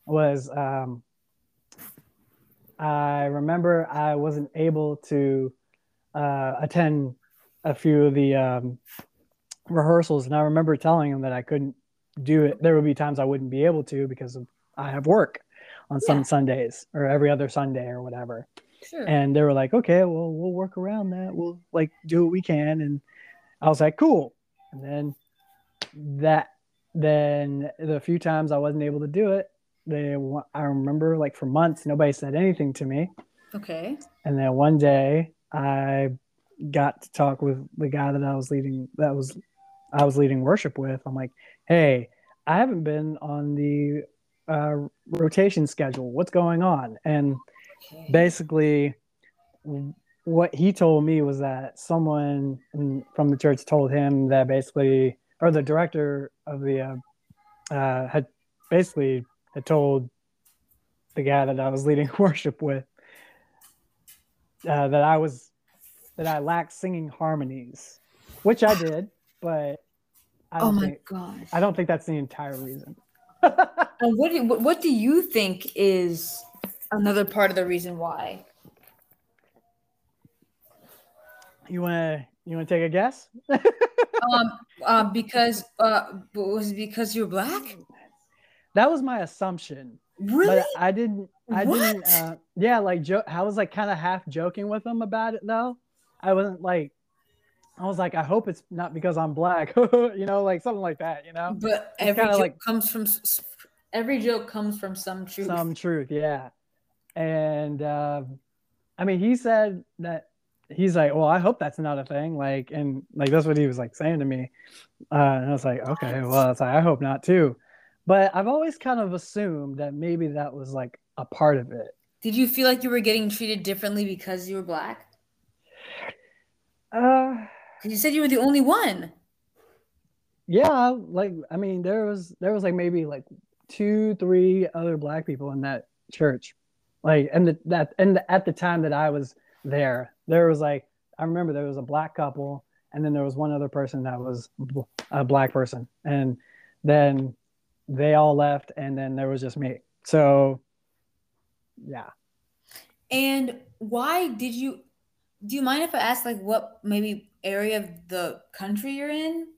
Was um I remember I wasn't able to uh, attend a few of the um, rehearsals, and I remember telling him that I couldn't do it. There would be times I wouldn't be able to because I have work on some Yeah. Sundays or every other Sunday or whatever Sure. and they were like okay well we'll work around that we'll like do what we can and i was like cool and then that then the few times i wasn't able to do it they i remember like for months nobody said anything to me okay. and then one day i got to talk with the guy that i was leading that was i was leading worship with i'm like hey i haven't been on the uh, rotation schedule what's going on and okay. basically what he told me was that someone from the church told him that basically or the director of the uh, uh, had basically had told the guy that I was leading worship with uh, that I was that I lacked singing harmonies, which I did, but I oh don't my think gosh. I don't think that's the entire reason. And what do what, what do you think is another part of the reason why? You wanna you wanna take a guess? um, uh, because uh, was it because you're black? That was my assumption. Really? But I didn't. I didn't. What? Uh, yeah, like jo- I was like kind of half joking with him about it though. I wasn't like. I was like, I hope it's not because I'm black, you know, like something like that, you know, but every joke like- comes from every joke comes from some truth. some truth, yeah. And um I mean, he said that he's like, well, I hope that's not a thing, like, and like that's what he was like saying to me, uh, and I was like, okay, well, it's like I hope not too, but I've always kind of assumed that maybe that was like a part of it. Did you feel like you were getting treated differently because you were black? Uh, you said you were the only one. yeah like i mean there was there was like maybe like two three other black people in that church like and the, that and the, at the time that i was there there was like i remember there was a black couple and then there was one other person that was a black person and then they all left and then there was just me so yeah And why did you? Do you mind if I ask, like, what maybe area of the country you're in?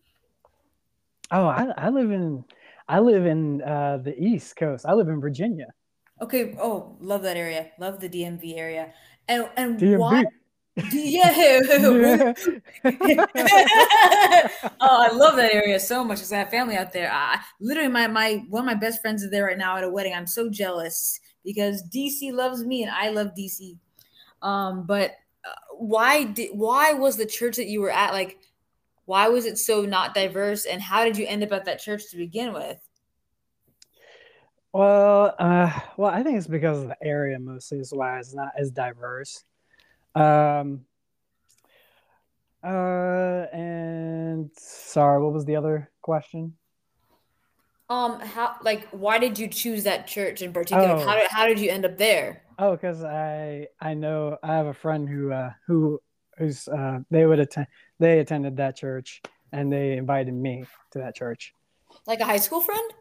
oh i, I live in i live in uh, the east coast i live in virginia Okay. Oh, love that area. Love the DMV area. And and DMV. why? Yeah. oh, I love that area so much because I have family out there. I literally my my one of my best friends is there right now at a wedding. I'm so jealous because DC loves me and I love DC. Um, but uh, why did why was the church that you were at like? Why was it so not diverse? And how did you end up at that church to begin with? Well, uh, well, I think it's because of the area mostly is why it's not as diverse. Um, uh, and sorry, what was the other question? Um, how like why did you choose that church in particular? Oh. How did how did you end up there? Oh, because I I know I have a friend who uh who who's uh they would attend they attended that church and they invited me to that church. Like a high school friend?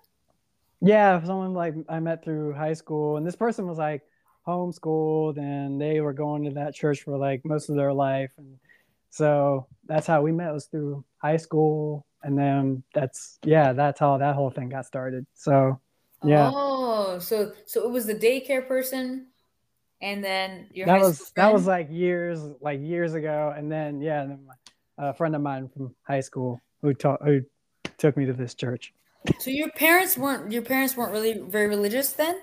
Yeah, someone like I met through high school, and this person was like homeschooled, and they were going to that church for like most of their life, and So that's how we met was through high school, and then that's yeah, that's how that whole thing got started. So yeah. Oh, so so it was the daycare person, and then your that was that was like years like years ago, and then yeah, and then a friend of mine from high school who taught who took me to this church. So your parents weren't your parents weren't really very religious then?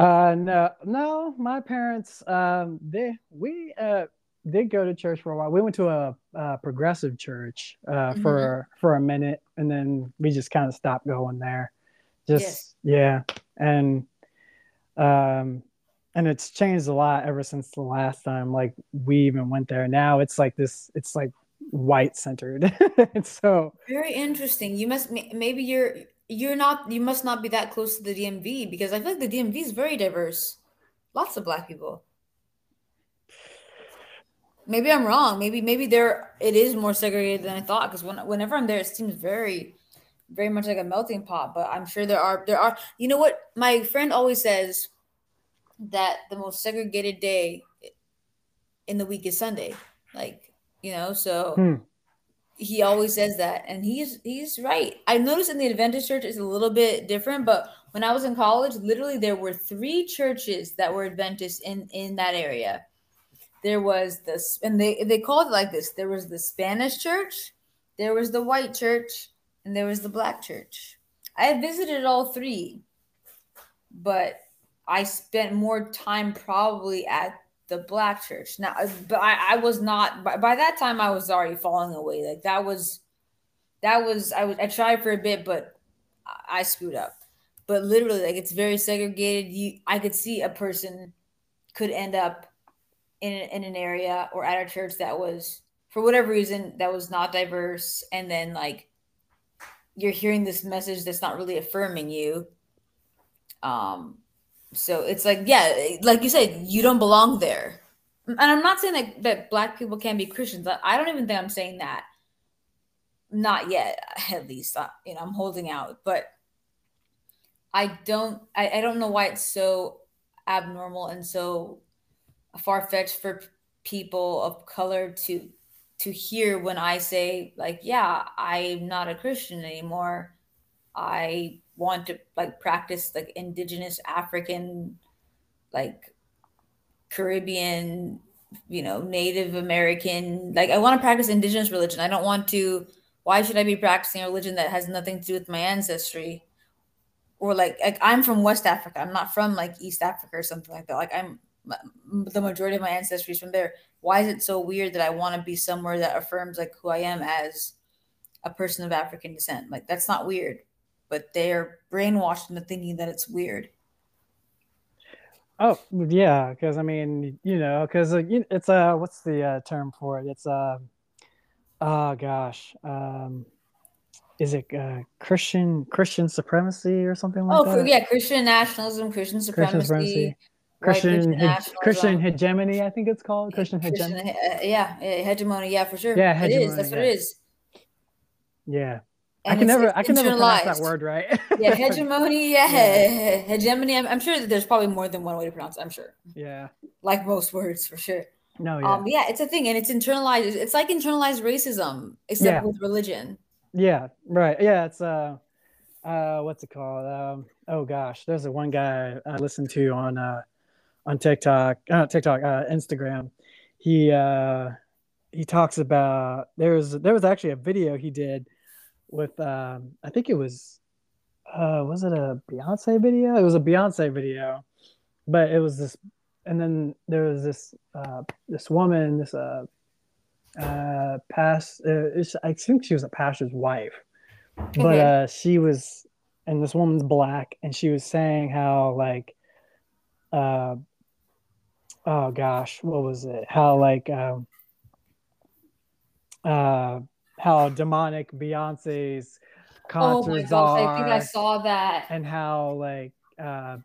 Uh no no my parents um they we uh did go to church for a while. We went to a, a progressive church uh mm-hmm. for for a minute and then we just kind of stopped going there. Just yes. yeah. And um and it's changed a lot ever since the last time like we even went there. Now it's like this it's like white centered. so very interesting. You must maybe you're you're not you must not be that close to the DMV because I feel like the DMV is very diverse. Lots of black people. Maybe I'm wrong. Maybe maybe there it is more segregated than I thought because when, whenever I'm there, it seems very very much like a melting pot. But I'm sure there are there are. You know what? My friend always says that the most segregated day in the week is Sunday. Like you know so hmm. He always says that and he's he's right. I noticed in the adventist church it's a little bit different but when i was in college literally there were three churches that were adventist in in that area. There was this and they they called it like this. There was the spanish church there was the white church and there was the black church. I visited all three but i spent more time probably at the black church. Now, but I, I was not by, by that time. I was already falling away. Like that was, that was I was I tried for a bit, but I screwed up. But literally, like it's very segregated. You, I could see a person could end up in in an area or at a church that was for whatever reason that was not diverse, and then like you're hearing this message that's not really affirming you. Um, so it's like, yeah, like you said, you don't belong there. And I'm not saying that, that black people can't be Christians. I don't even think I'm saying that. Not yet, at least. You know, I'm holding out. But I don't I, I don't know why it's so abnormal and so far fetched for people of color to to hear when I say like, yeah, I'm not a Christian anymore. I want to like practice like indigenous African, like Caribbean, you know, Native American. Like I want to practice indigenous religion. I don't want to. Why should I be practicing a religion that has nothing to do with my ancestry? Or like, like I'm from West Africa. I'm not from like East Africa or something like that. Like I'm the majority of my ancestry is from there. Why is it so weird that I want to be somewhere that affirms like who I am as a person of African descent? Like that's not weird but they're brainwashed into thinking that it's weird. Oh yeah, because I mean, you know, because uh, it's uh, what's the uh, term for it? It's uh, oh gosh, um, is it uh, Christian Christian supremacy or something like oh, that? Oh yeah, Christian nationalism, Christian supremacy. Christian supremacy. Christian, he- Christian hegemony, I think it's called Christian hegemony. Uh, yeah, hegemony. Yeah, for sure. Yeah, hegemony, it is. That's yeah. what it is. Yeah, and I can never, I can never pronounce that word right. yeah, hegemony. Yeah, yeah. hegemony. I'm, I'm, sure that there's probably more than one way to pronounce. it, I'm sure. Yeah. Like most words, for sure. No. Yeah. Um. Yeah, it's a thing, and it's internalized. It's like internalized racism, except yeah. with religion. Yeah. Right. Yeah. It's uh, uh, what's it called? Um. Oh gosh, there's a one guy I listened to on uh, on TikTok, uh, TikTok, uh, Instagram. He uh, he talks about there was there was actually a video he did with um, I think it was uh, was it a Beyonce video? It was a Beyonce video, but it was this, and then there was this uh, this woman, this uh, uh, past. Uh, I think she was a pastor's wife, but uh, she was, and this woman's black, and she was saying how like, uh, oh gosh, what was it? How like, um, uh how demonic Beyonce's concerts oh my gosh, are. I think I saw that. And how like uh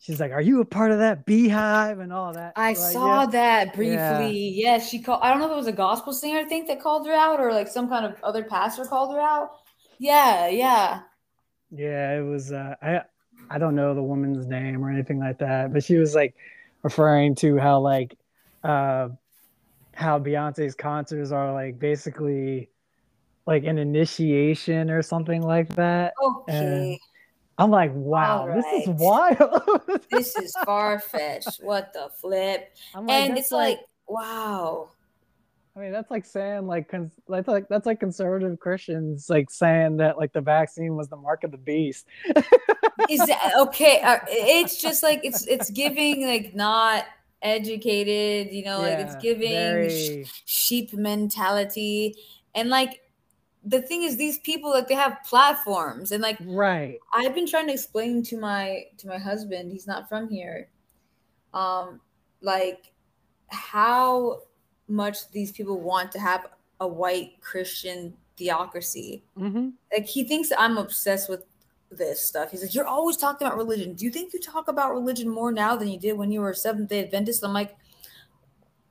she's like, Are you a part of that beehive and all that? I like, saw yeah. that briefly. Yeah. yeah, she called I don't know if it was a gospel singer, I think, that called her out, or like some kind of other pastor called her out. Yeah, yeah. Yeah, it was uh I I don't know the woman's name or anything like that, but she was like referring to how like uh how Beyonce's concerts are like basically like an initiation or something like that. Okay. And I'm like, wow, All this is wild. this is far fetched. What the flip? Like, and it's like, wow. I mean, that's like saying like cons- that's like that's like conservative Christians like saying that like the vaccine was the mark of the beast. Is that okay? Uh, it's just like it's it's giving like not educated, you know, like it's Yeah, giving sh- sheep mentality. And like the thing is these people like they have platforms and like right. I've been trying to explain to my to my husband, he's not from here, um, like how much these people want to have a white Christian theocracy. hmm Like he thinks I'm obsessed with this stuff. He's like, You're always talking about religion. Do you think you talk about religion more now than you did when you were a Seventh day Adventist? I'm like,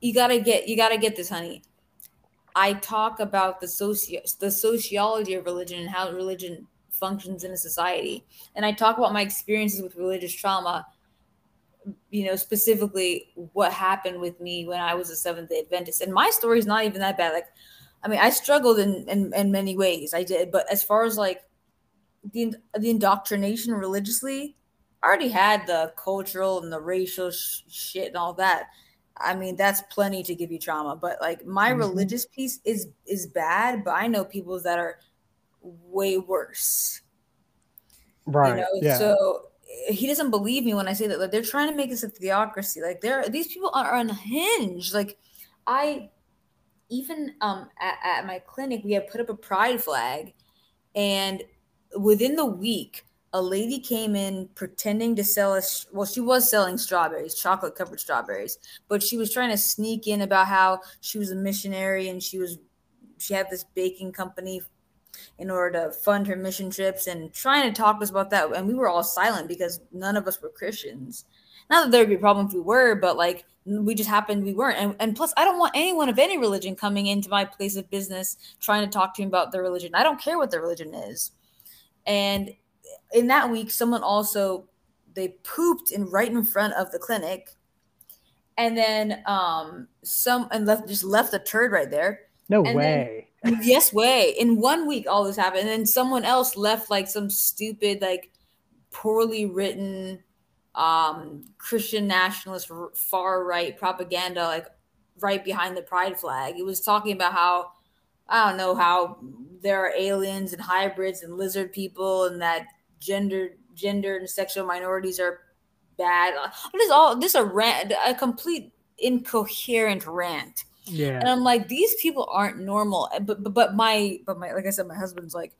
you gotta get you gotta get this, honey. I talk about the socio the sociology of religion and how religion functions in a society. And I talk about my experiences with religious trauma, you know, specifically what happened with me when I was a Seventh day Adventist. And my story is not even that bad. Like, I mean, I struggled in, in, in many ways. I did. But as far as like the, the indoctrination religiously, I already had the cultural and the racial sh- shit and all that. I mean, that's plenty to give you trauma. But like my Mhm. religious piece is is bad, but I know people that are way worse. Right. You know, yeah. so he doesn't believe me when I say that. Like they're trying to make this a theocracy. Like there these people are unhinged. Like I even um at, at my clinic we had put up a pride flag and within the week a lady came in pretending to sell us well she was selling strawberries chocolate covered strawberries but she was trying to sneak in about how she was a missionary and she was she had this baking company in order to fund her mission trips and trying to talk to us about that. And we were all silent because none of us were christians. Not that there would be a problem if we were but like we just happened we weren't. And, and plus i don't want anyone of any religion coming into my place of business trying to talk to me about their religion. I don't care what their religion is. And in that week someone also they pooped in right in front of the clinic. And then um some and left just left a turd right there. No and then- way. yes way. In one week all this happened. And then someone else left like some stupid like poorly written um christian nationalist r- far right propaganda like right behind the pride flag. It was talking about how i don't know how there are aliens and hybrids and lizard people and that gender gender and sexual minorities are bad this is all this is a rant a complete incoherent rant Yeah. and I'm like, these people aren't normal. But but, but my but my like I said, my husband's like,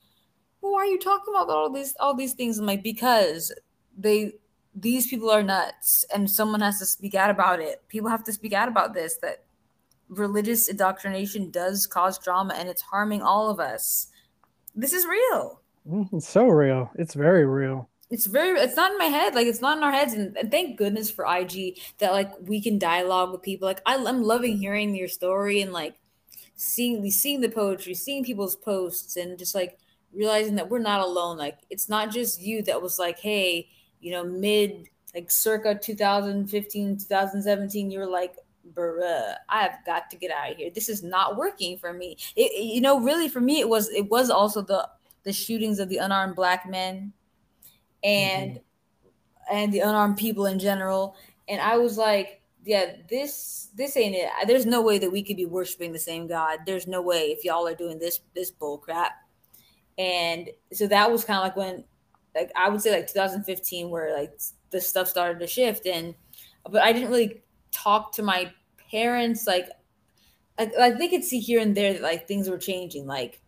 well, why are you talking about all these all these things? I'm like, because they these people are nuts, and someone has to speak out about it. People have to speak out about this. That religious indoctrination does cause drama and it's harming all of us. This is real. Mm, It's so real. It's very real. it's very it's not in my head like it's not in our heads and, and thank goodness for ig that like we can dialogue with people like I, i'm loving hearing your story and like seeing seeing the poetry seeing people's posts and just like realizing that we're not alone like it's not just you that was like hey you know mid like circa 2015 2017 you were like bruh i've got to get out of here this is not working for me it, it- you know really for me it was it was also the the shootings of the unarmed black men and mm-hmm. and the unarmed people in general. And i was like yeah this this ain't it. There's no way that we could be worshiping the same god. There's no way if y'all are doing this this bull crap. And so that was kind of like when like i would say like 2015 where like the stuff started to shift. And but i didn't really talk to my parents like like, like they could see here and there that like things were changing. Like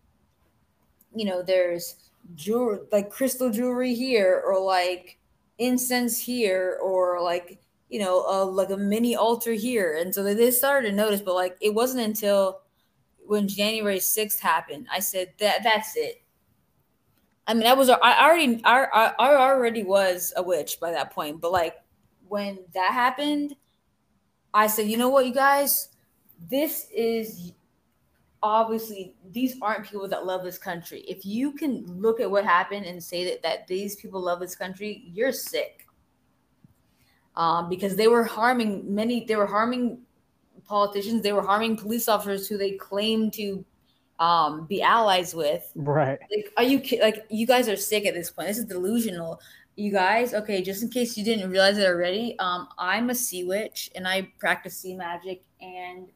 you know there's jewelry like crystal jewelry here or like incense here or like you know uh, like a mini altar here. And so they they started to notice but like it wasn't until when january 6th happened i said that that's it. I mean that was i already I, I I already was a witch by that point but like when that happened i said you know what you guys? This is obviously these aren't people that love this country. If you can look at what happened and say that that these people love this country, you're sick. Um, because they were harming many, they were harming politicians. They were harming police officers who they claimed to um, be allies with. Right. Like, are you like you guys are sick at this point? This is delusional. You guys, okay, just in case you didn't realize it already, um, I'm a sea witch and I practice sea magic and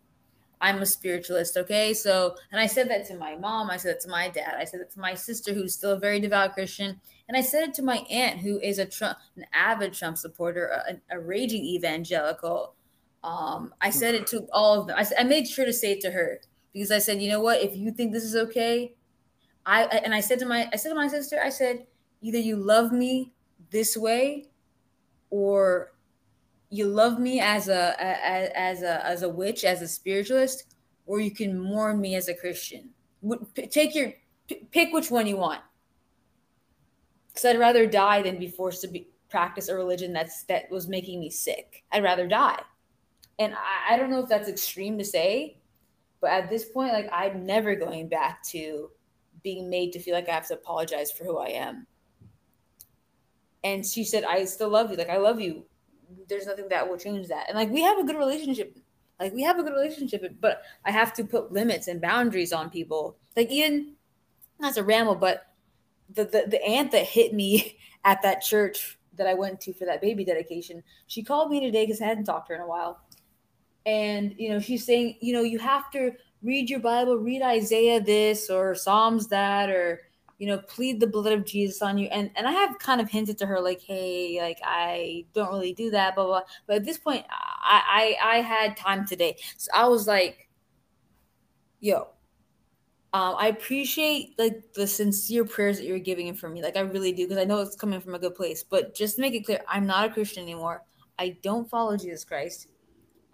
I'm a spiritualist, okay? So, and I said that to my mom, I said that to my dad, I said that to my sister, who's still a very devout Christian, and I said it to my aunt, who is a Trump, an avid Trump supporter, a, a raging evangelical. Um, I said it to all of them. I, I made sure to say it to her because I said, you know what? If you think this is okay, I and I said to my I said to my sister, I said, either you love me this way, or you love me as a as, as a as a witch, as a spiritualist, or you can mourn me as a Christian. Take your pick which one you want. Because I'd rather die than be forced to be, practice a religion that's that was making me sick. I'd rather die. And I, I don't know if that's extreme to say, but at this point, like I'm never going back to being made to feel like I have to apologize for who I am. And she said, I still love you. Like, I love you. There's nothing that will change that. And like, we have a good relationship. Like, we have a good relationship, but I have to put limits and boundaries on people. Like, even not to ramble, but the, the, the aunt that hit me at that church that I went to for that baby dedication, she called me today because I hadn't talked to her in a while and you know she's saying you know you have to read your bible read isaiah this or psalms that or you know plead the blood of jesus on you and and i have kind of hinted to her like hey like i don't really do that blah blah but at this point i i, I had time today so i was like yo um, I appreciate like the sincere prayers that you're giving for me. Like I really do, because I know it's coming from a good place. But just to make it clear, I'm not a Christian anymore. I don't follow Jesus Christ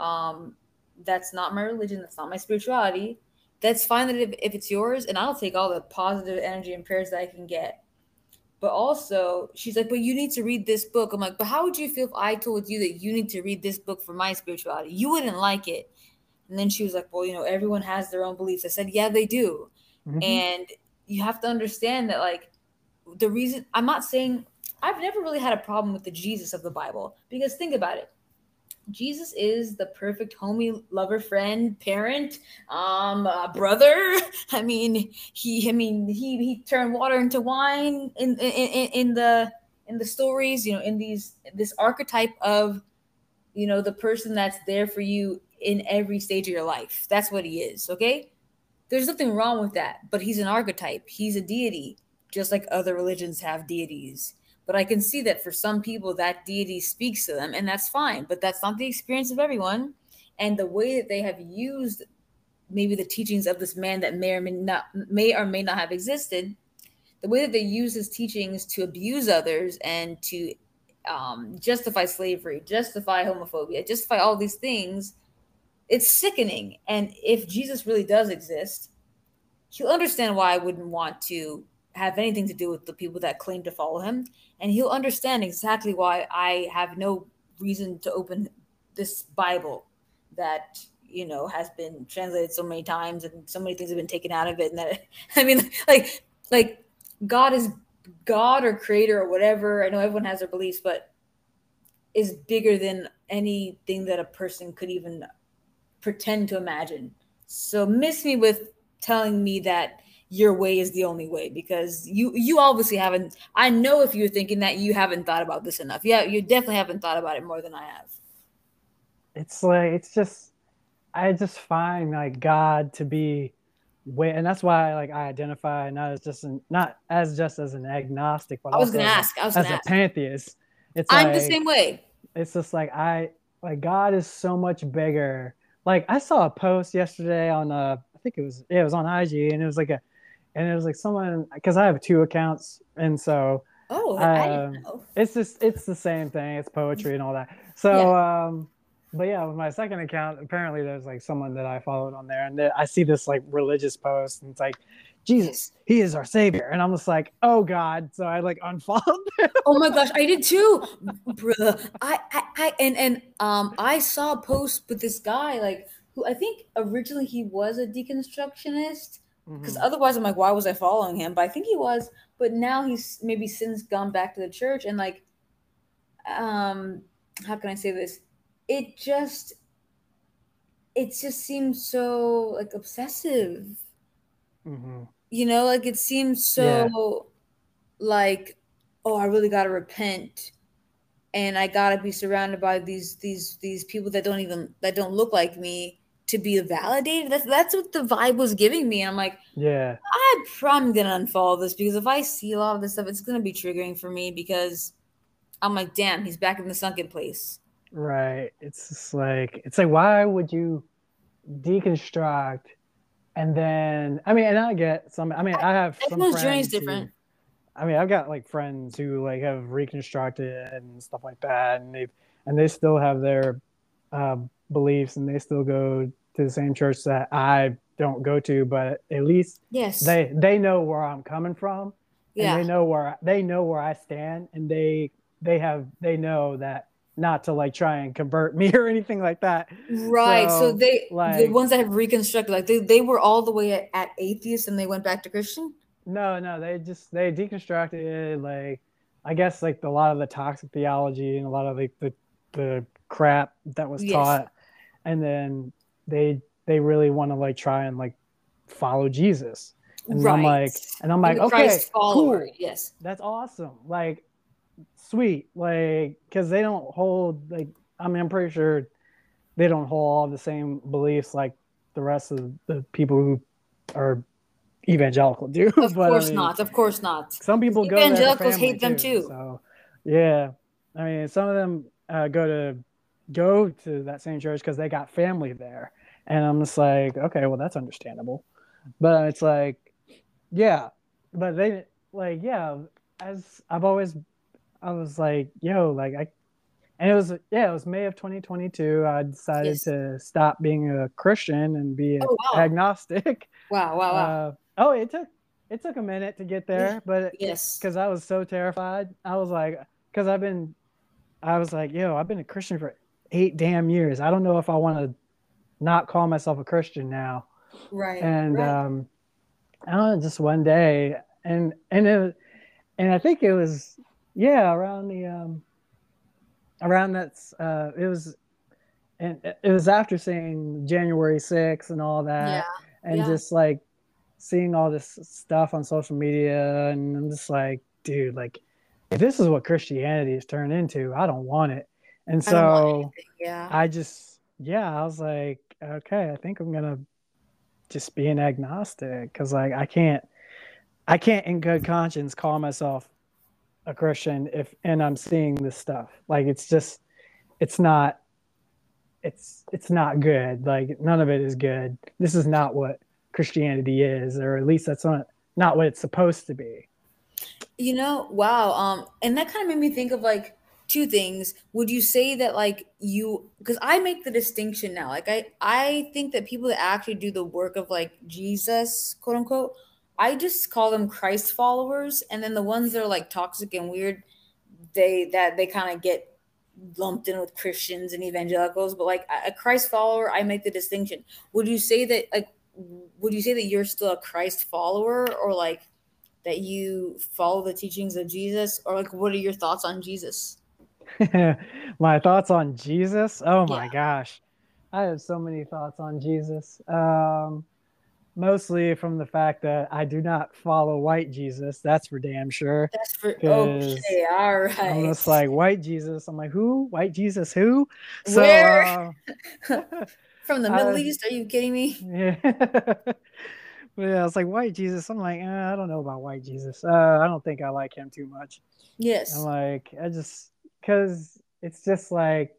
um, that's not my religion, that's not my spirituality. That's fine that if, if it's yours, and I'll take all the positive energy and prayers that I can get. But also, she's like, but you need to read this book. I'm like, but how would you feel if I told you that you need to read this book for my spirituality? You wouldn't like it. And then she was like, well, you know, everyone has their own beliefs. I said, yeah, they do. Mm-hmm. And you have to understand that, like, the reason I'm not saying I've never really had a problem with the Jesus of the Bible because think about it. Jesus is the perfect homie, lover, friend, parent, um, uh, brother. I mean, he, I mean, he he turned water into wine in in in the in the stories. You know, in these this archetype of, you know, the person that's there for you in every stage of your life. That's what he is. Okay, there's nothing wrong with that. But he's an archetype. He's a deity, just like other religions have deities. But I can see that for some people, that deity speaks to them, and that's fine. But that's not the experience of everyone. And the way that they have used maybe the teachings of this man that may or may not may or may not have existed, the way that they use his teachings to abuse others and to um, justify slavery, justify homophobia, justify all these things, it's sickening. And if Jesus really does exist, he'll understand why I wouldn't want to have anything to do with the people that claim to follow him and he'll understand exactly why I have no reason to open this Bible that you know has been translated so many times and so many things have been taken out of it and that I mean like like God is God or creator or whatever. I know everyone has their beliefs but is bigger than anything that a person could even pretend to imagine. So miss me with telling me that your way is the only way because you you obviously haven't i know if you're thinking that you haven't thought about this enough. Yeah you definitely haven't thought about it more than i have. It's like it's just i just find like god to be way and that's why like i identify not as just an not as just as an agnostic but i was gonna ask i was as a pantheist. It's i'm like, the same way. it's just like i like god is so much bigger. Like i saw a post yesterday on a I think it was it was on ig and it was like a and it was like someone because I have two accounts, and so oh, um, it's just it's the same thing. It's poetry and all that. So, yeah. um, but yeah, with my second account, apparently there's like someone that I followed on there, and I see this like religious post, and it's like. Jesus, he is our savior. And I'm just like, oh God. So I like unfollowed them. Oh my gosh, I did too. Bruh. I, I, I and and um I saw a post with this guy, like who I think originally he was a deconstructionist because mm-hmm. otherwise i'm like why was i following him? But i think he was but now he's maybe since gone back to the church and like um how can i say this? It just it just seems so like obsessive. hmm You know, like it seems so like, oh, I really gotta repent. And I gotta be surrounded by these these these people that don't even that don't look like me to be validated. That's that's what the vibe was giving me. And I'm like, Yeah. I'm probably gonna unfollow this because if I see a lot of this stuff, it's gonna be triggering for me because I'm like, damn, he's back in the sunken place. Right. It's just like it's like why would you deconstruct and then I mean and I get some I mean I have some journey is friends who- different. I mean I've got like friends who like have reconstructed and stuff like that and they've and they still have their uh, beliefs and they still go to the same church that I don't go to but at least Yes. they they know where I'm coming from yeah. and they know where they know where I stand, and they they have they know that not to like try and convert me or anything like that. Right. So, So, they the ones that have reconstructed, like they, they were all the way at, at atheist and they went back to Christian. No, no, they just they deconstructed like I guess like a lot of the toxic theology and a lot of like the the crap that was Yes. taught, and then they they really want to like try and like follow Jesus, and I'm like and I'm like okay, Christ follower. cool. Yes. that's awesome like sweet like because they don't hold like i mean i'm pretty sure they don't hold all the same beliefs like the rest of the people who are evangelical do Of but, I course mean, not. Of course not. some people go Evangelicals hate them too. so yeah i mean some of them uh, go to go to that same church because they got family there and i'm just like okay well that's understandable but it's like yeah but they like yeah as i've always i was like yo like i and it was yeah it was may of 2022 i decided Yes. to stop being a christian and be Oh, wow. agnostic Wow. Wow. Wow. uh, oh it took it took a minute to get there but yes. because I was so terrified. I was like, because I've been, I was like, yo, I've been a Christian for eight damn years. I don't know if I want to not call myself a Christian now. Right. And right. um, I don't know, just one day, and and it, and I think it was yeah around the um, around that uh, it was, and it was after seeing January 6th and all that yeah. and Yeah. just like seeing all this stuff on social media and i'm just like dude like if this is what christianity has turned into i don't want it and I so anything, yeah. i just yeah i was like okay i think i'm gonna just be an agnostic because like i can't i can't in good conscience call myself a christian if and i'm seeing this stuff. Like it's just it's not it's it's not good. Like none of it is good. This is not what christianity is or at least that's not not what it's supposed to be. You know, wow. Um, and that kind of made me think of like two things. Would you say that like you because I make the distinction now. Like I I think that people that actually do the work of like Jesus, quote unquote, I just call them Christ followers. And then the ones that are like toxic and weird, they that they kind of get lumped in with Christians and evangelicals. But like a a Christ follower, I make the distinction. Would you say that like would you say that you're still a Christ follower or like that you follow the teachings of Jesus or like what are your thoughts on Jesus? my thoughts on jesus oh my Yeah. gosh i have so many thoughts on jesus um mostly from the fact that i do not follow white jesus that's for damn sure That's for okay, all right. I'm just like white Jesus. I'm like, who? White Jesus? Who? So, Where? uh, from the Middle was- East. Are you kidding me? yeah. but yeah, it's like white Jesus. I'm like, eh, I don't know about white Jesus. Uh, I don't think I like him too much. Yes. I'm like, I just because it's just like,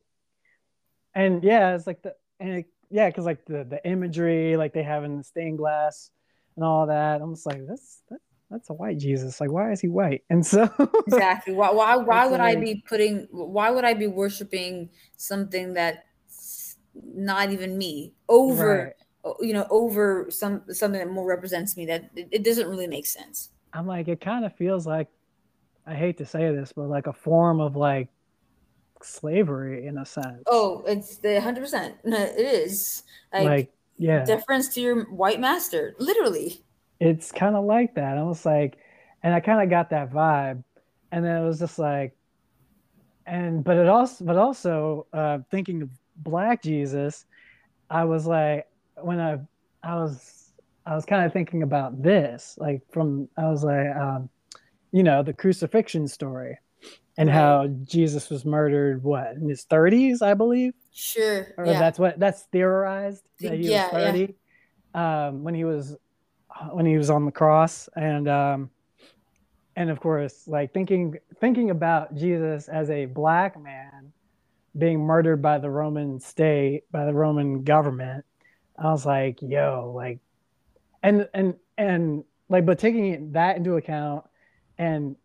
and yeah, it's like the and it, yeah, because like the the imagery like they have in the stained glass and all that. I'm just like, that's that, that's a white Jesus. Like, why is he white? And so exactly. Why why why would I be putting why would I be worshiping something that's not even me over Right. you know over some something that more represents me that it, it doesn't really make sense. I'm like, it kind of feels like, I hate to say this, but like a form of like slavery in a sense. Oh, it's the 100%. It is. Like, like, yeah, deference to your white master, literally. it's kind of like that. I was like, and I kind of got that vibe, and then it was just like, and but it also, but also uh, thinking of Black Jesus, I was like, when I, I was, I was kind of thinking about this, like from, I was like, um, you know, the crucifixion story and right. how Jesus was murdered, what, in his 30s, I believe? Sure. Or yeah. that's what, that's theorized that he yeah, was 30 yeah. um, when he was, when he was on the cross. And, um, and of course, like thinking, thinking about Jesus as a black man being murdered by the Roman state, by the Roman government, I was like, yo, like, and, and, and like, but taking that into account and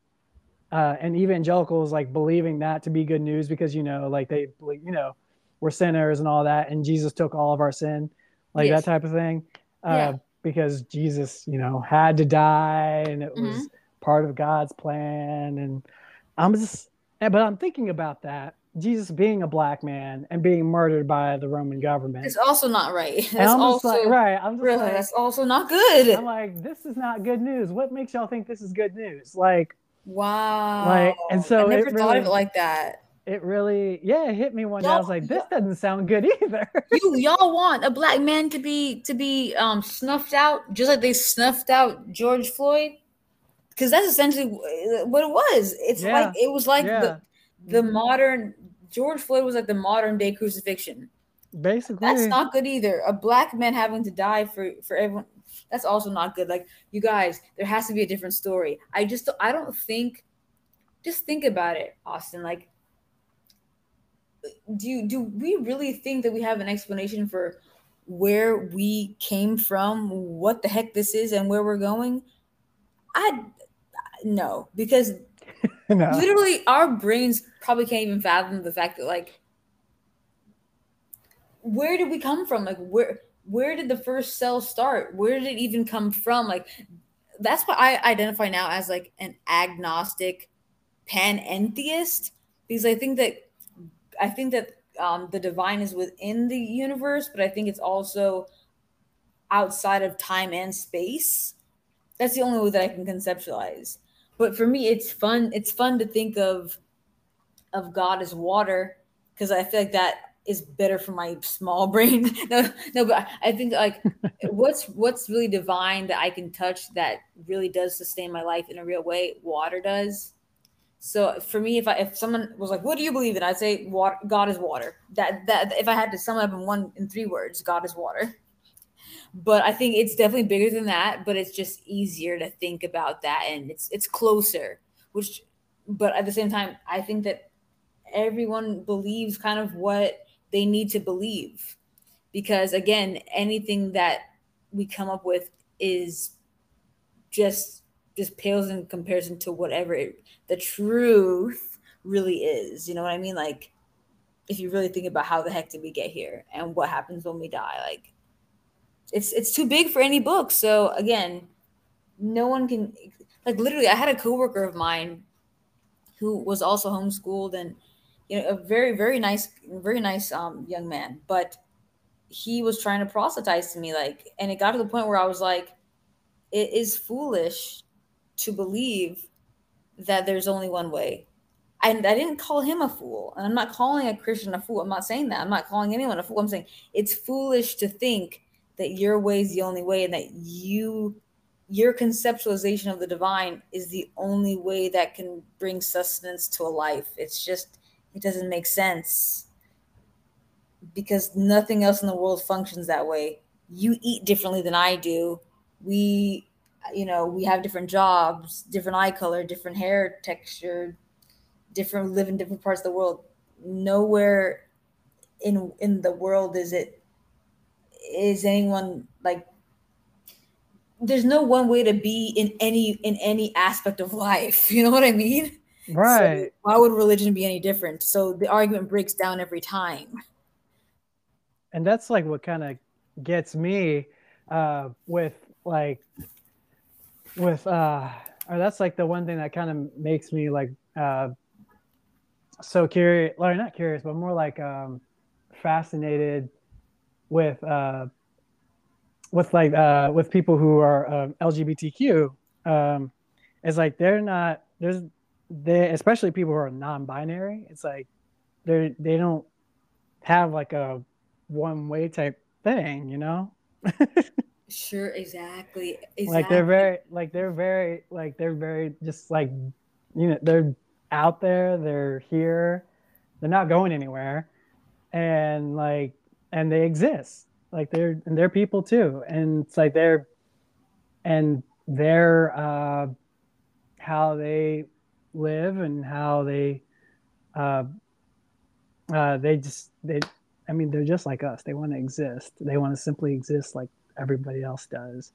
uh, and evangelicals like believing that to be good news because you know like they believe you know we're sinners and all that and jesus took all of our sin like yes. that type of thing uh, yeah. because jesus you know had to die and it mm-hmm. was part of god's plan and i'm just but i'm thinking about that jesus being a black man and being murdered by the roman government it's also not right that's also like, right i'm just really, like, that's also not good i'm like this is not good news what makes y'all think this is good news like Wow. Like, and so I never thought really, of it like that. It really, yeah, it hit me one day. I was like, this doesn't sound good either. you y'all want a black man to be to be um snuffed out, just like they snuffed out George Floyd, because that's essentially what it was. It's yeah. like it was like yeah. the the mm-hmm. modern George Floyd was like the modern day crucifixion. Basically, that's not good either. A black man having to die for for everyone that's also not good. Like you guys, there has to be a different story. I just I don't think just think about it, Austin. Like do you, do we really think that we have an explanation for where we came from, what the heck this is and where we're going? I no, because no. literally our brains probably can't even fathom the fact that like where did we come from? Like where where did the first cell start? Where did it even come from? Like that's what I identify now as like an agnostic panentheist because I think that I think that um, the divine is within the universe, but I think it's also outside of time and space. That's the only way that I can conceptualize. But for me, it's fun. It's fun to think of of God as water because I feel like that is better for my small brain. no, no, but I think like what's what's really divine that I can touch that really does sustain my life in a real way. Water does. So for me, if I if someone was like, "What do you believe in?" I'd say, "Water. God is water." That that if I had to sum up in one in three words, God is water. But I think it's definitely bigger than that. But it's just easier to think about that, and it's it's closer. Which, but at the same time, I think that everyone believes kind of what they need to believe because again anything that we come up with is just just pales in comparison to whatever it, the truth really is you know what i mean like if you really think about how the heck did we get here and what happens when we die like it's it's too big for any book so again no one can like literally i had a coworker of mine who was also homeschooled and you know, a very, very nice, very nice um, young man. But he was trying to proselytize to me, like, and it got to the point where I was like, it is foolish to believe that there's only one way. And I didn't call him a fool. And I'm not calling a Christian a fool. I'm not saying that. I'm not calling anyone a fool. I'm saying it's foolish to think that your way is the only way and that you your conceptualization of the divine is the only way that can bring sustenance to a life. It's just it doesn't make sense because nothing else in the world functions that way. You eat differently than I do. We, you know, we have different jobs, different eye color, different hair texture, different live in different parts of the world. Nowhere in in the world is it is anyone like there's no one way to be in any in any aspect of life. You know what I mean? Right. So why would religion be any different? So the argument breaks down every time. And that's like what kind of gets me uh, with like with uh or that's like the one thing that kind of makes me like uh so curious or not curious but more like um fascinated with uh with like uh with people who are uh, lgbtq um is like they're not there's they especially people who are non-binary it's like they they don't have like a one way type thing, you know? sure, exactly. exactly. Like they're very like they're very like they're very just like you know, they're out there, they're here, they're not going anywhere. And like and they exist. Like they're and they're people too. And it's like they're and they're uh how they live and how they uh, uh, they just they i mean they're just like us they want to exist they want to simply exist like everybody else does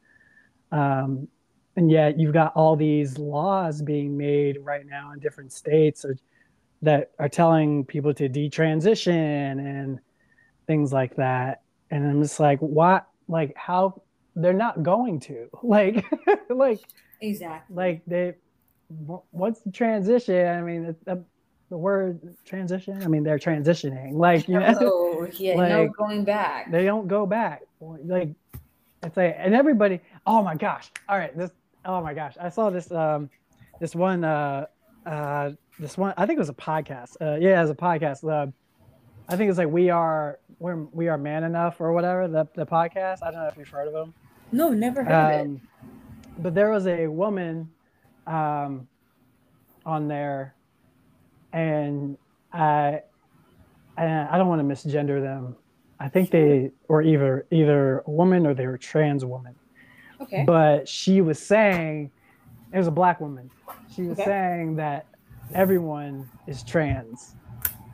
um, and yet you've got all these laws being made right now in different states or, that are telling people to detransition and things like that. And i'm just like what like how they're not going to like like exactly. like they what's the transition? I mean the, the word transition i mean they're transitioning like you know? Oh, yeah like, no going back. they don't go back. Like it's like and everybody oh my gosh all right this oh my gosh i saw this um this one uh uh this one i think it was a podcast uh yeah it was a podcast uh, i think it's like we are we're we are man enough or whatever the, the podcast i don't know if you've heard of them no never heard um, of it but there was a woman um on there and I and I don't want to misgender them. I think they were either either a woman or they were trans woman. Okay. But she was saying it was a black woman. She was okay. saying that everyone is trans.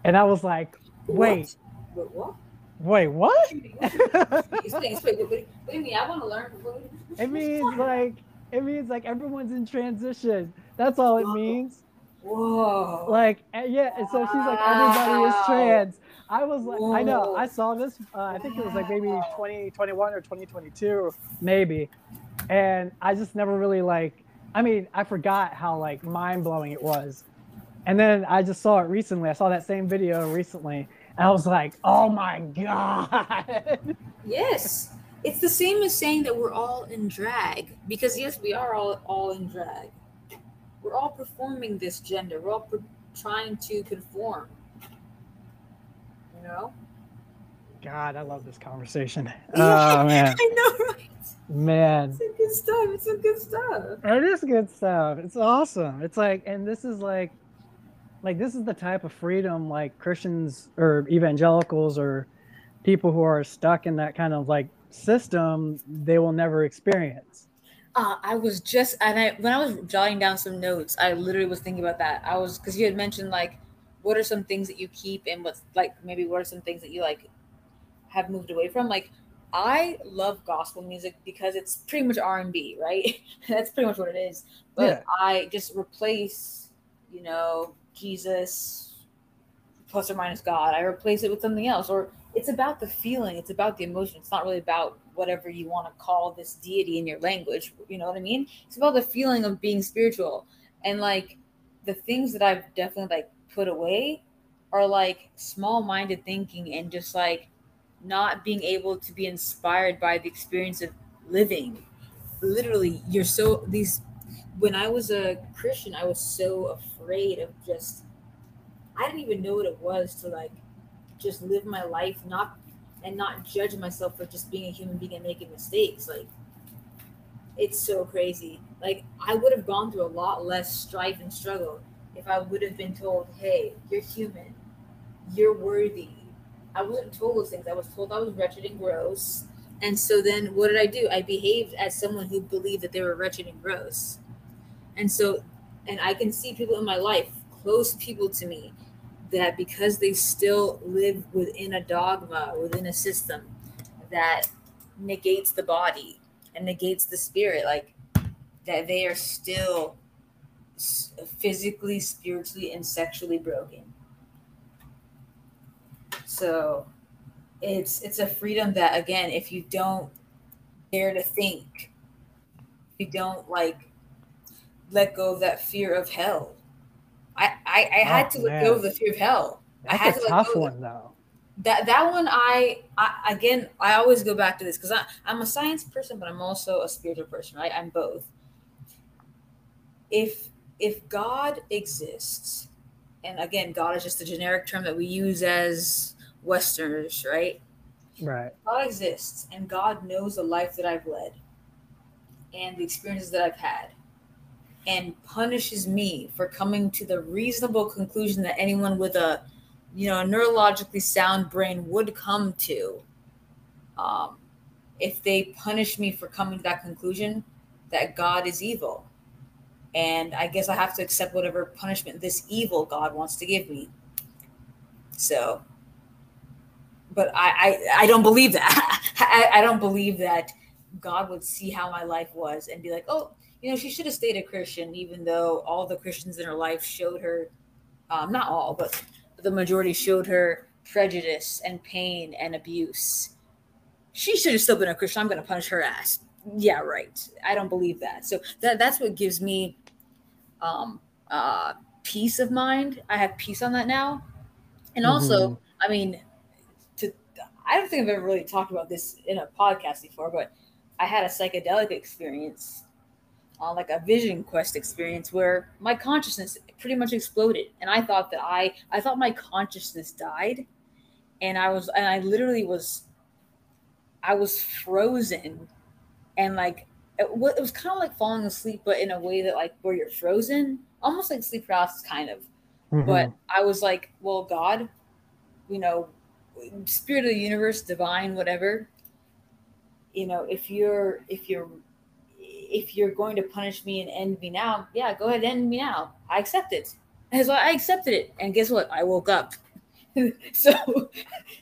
And I was like, wait. What? what? Wait, what? explain, explain. What, do you mean? I want to learn. It means like it means like everyone's in transition. That's all it means. Whoa. Like, yeah. And so she's like, everybody is trans. I was like, Whoa. I know, I saw this. Uh, I think it was like maybe 2021 or 2022, maybe. And I just never really like, I mean, I forgot how like mind blowing it was. And then I just saw it recently. I saw that same video recently. I was like, oh my God. Yes. It's the same as saying that we're all in drag because yes, we are all all in drag we're all performing this gender. We're all per- trying to conform. You know? God, I love this conversation. Oh man. I know, right? Man. It's good stuff. It's some good stuff. It is good stuff. It's awesome. It's like, and this is like, like this is the type of freedom like Christians or evangelicals or people who are stuck in that kind of like system they will never experience uh, I was just and I when I was jotting down some notes, I literally was thinking about that. I was because you had mentioned like what are some things that you keep and what's like maybe what are some things that you like have moved away from. Like I love gospel music because it's pretty much R and B, right? That's pretty much what it is. But yeah. I just replace, you know, Jesus plus or minus God. I replace it with something else, or it's about the feeling. It's about the emotion. It's not really about whatever you want to call this deity in your language. You know what I mean? It's about the feeling of being spiritual. And like the things that I've definitely like put away are like small minded thinking and just like not being able to be inspired by the experience of living. Literally, you're so these when I was a Christian, I was so afraid of just I didn't even know what it was to like just live my life not and not judge myself for just being a human being and making mistakes. Like it's so crazy. Like I would have gone through a lot less strife and struggle if I would have been told, "Hey, you're human. You're worthy." I wasn't told those things. I was told I was wretched and gross. And so then what did I do? I behaved as someone who believed that they were wretched and gross. And so and I can see people in my life, close people to me, that because they still live within a dogma, within a system that negates the body and negates the spirit, like that they are still physically, spiritually, and sexually broken. So it's it's a freedom that again, if you don't dare to think, you don't like let go of that fear of hell I I, I had oh, to let go of the fear of hell. That's I had a to tough one though. That that one I, I again I always go back to this because I I'm a science person, but I'm also a spiritual person, right? I'm both. If if God exists, and again, God is just a generic term that we use as Westerners, right? Right. God exists and God knows the life that I've led and the experiences that I've had and punishes me for coming to the reasonable conclusion that anyone with a you know a neurologically sound brain would come to um, if they punish me for coming to that conclusion that God is evil and I guess I have to accept whatever punishment this evil God wants to give me so but I, I, I don't believe that. I, I don't believe that God would see how my life was and be like, oh, you know, she should have stayed a Christian, even though all the Christians in her life showed her, um, not all, but the majority showed her prejudice and pain and abuse. She should have still been a Christian. I'm going to punish her ass. Yeah, right. I don't believe that. So that that's what gives me um, uh, peace of mind. I have peace on that now. And also, Mhm. I mean, to I don't think I've ever really talked about this in a podcast before, but I had a psychedelic experience, uh, like a vision quest experience, where my consciousness pretty much exploded, and I thought that I I thought my consciousness died, and I was and I literally was I was frozen, and like it, it was kind of like falling asleep, but in a way that like where you're frozen, almost like sleep paralysis, kind of but Mhm. I was like, well, God, you know, spirit of the universe, divine, whatever. You know, if you're if you're if you're going to punish me and end me now, yeah, go ahead, end me now. I accept it. And so I accepted it, and guess what? I woke up. so,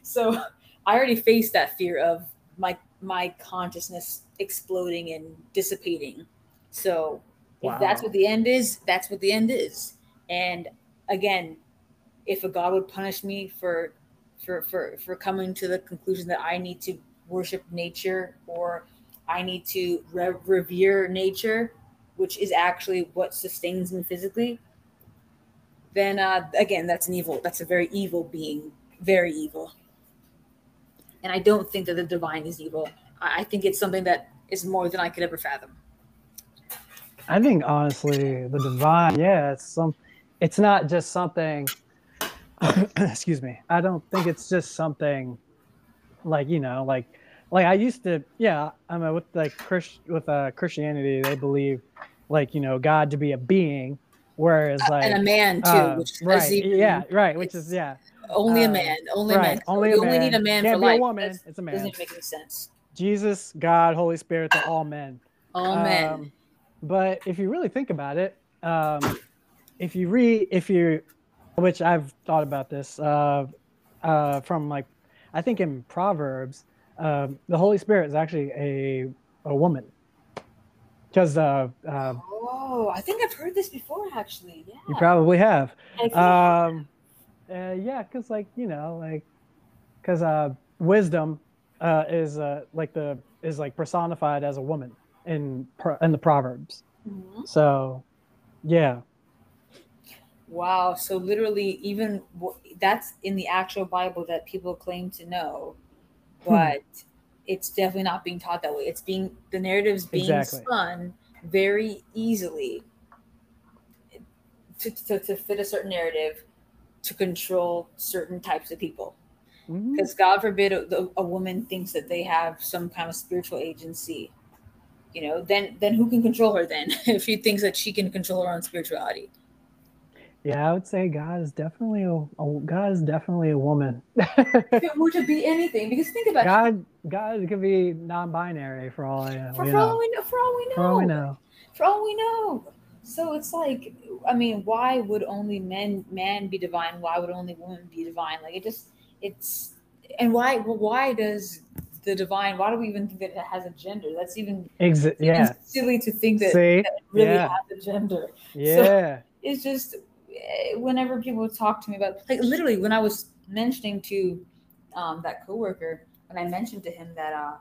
so I already faced that fear of my my consciousness exploding and dissipating. So if that's what the end is, that's what the end is. And again, if a God would punish me for for for for coming to the conclusion that I need to worship nature or I need to re- revere nature, which is actually what sustains me physically, then uh, again, that's an evil. That's a very evil being, very evil. And I don't think that the divine is evil. I I think it's something that is more than I could ever fathom. I think honestly, the divine, yeah, it's some, it's not just something. excuse me. I don't think it's just something, like you know, like, like I used to, yeah. I mean, with like Chris, with uh, Christianity, they believe, like you know, God to be a being, whereas like and a man too, uh, which is right, even- yeah, right, which is yeah, only a uh, man, only a right, man. only you a only need a man Can't for be a life. woman, That's- it's a man. Doesn't make any sense. Jesus, God, Holy Spirit, they're all men. All men. Um, but if you really think about it, um, if you read, if you, which I've thought about this uh, uh, from like, I think in Proverbs, um, the Holy Spirit is actually a a woman, because uh, uh, Oh, I think I've heard this before, actually. Yeah. you probably have. Um, uh, yeah, because like you know, like because uh, wisdom uh, is uh, like the is like personified as a woman in in the Proverbs. Mhm. So, yeah, Wow. So literally, even w- that's in the actual Bible that people claim to know. Hmm. but it's definitely not being taught that way. It's being the narrative's being Exactly. spun very easily to, to, to fit a certain narrative to control certain types of people. Hmm. Because God forbid a, a woman thinks that they have some kind of spiritual agency. You know, then then who can control her then if she thinks that she can control her own spirituality? Yeah, I would say God is definitely a, a God is definitely a woman. If it were to be anything, because think about it. God, God could be non-binary for all I know. For, for all we know, for all we know, For all we know. for all we know. So it's like, I mean, why would only men man be divine? Why would only woman be divine? Like it just, it's, and why well, why does the divine? Why do we even think that it has a gender? That's even Exa- yeah. silly to think that, that it really Yeah. has a gender. Yeah. it's just whenever people would talk to me about like literally when I was mentioning to um, that coworker when I mentioned to him that uh,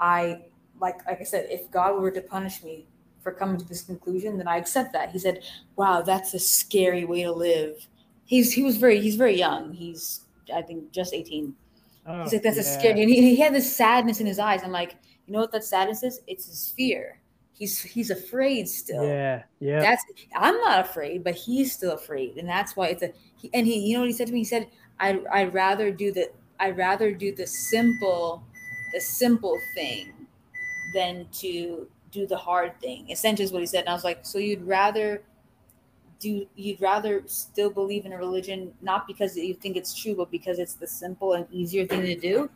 I like like I said if God were to punish me for coming to this conclusion then I accept that. He said wow that's a scary way to live. He's he was very he's very young. He's I think just 18 Oh, he's like that's a scary and he, he had this sadness in his eyes. I'm like you know what that sadness is? It's his fear he's he's afraid still Yeah. Yeah. that's I'm not afraid, but he's still afraid, and that's why it's a. He, and he, you know what he said to me? He said, "I'd I'd rather do the I'd rather do the simple, the simple thing than to do the hard thing. Essentially is what he said. And I was like, so you'd rather do you'd rather still believe in a religion not because you think it's true, but because it's the simple and easier thing to do?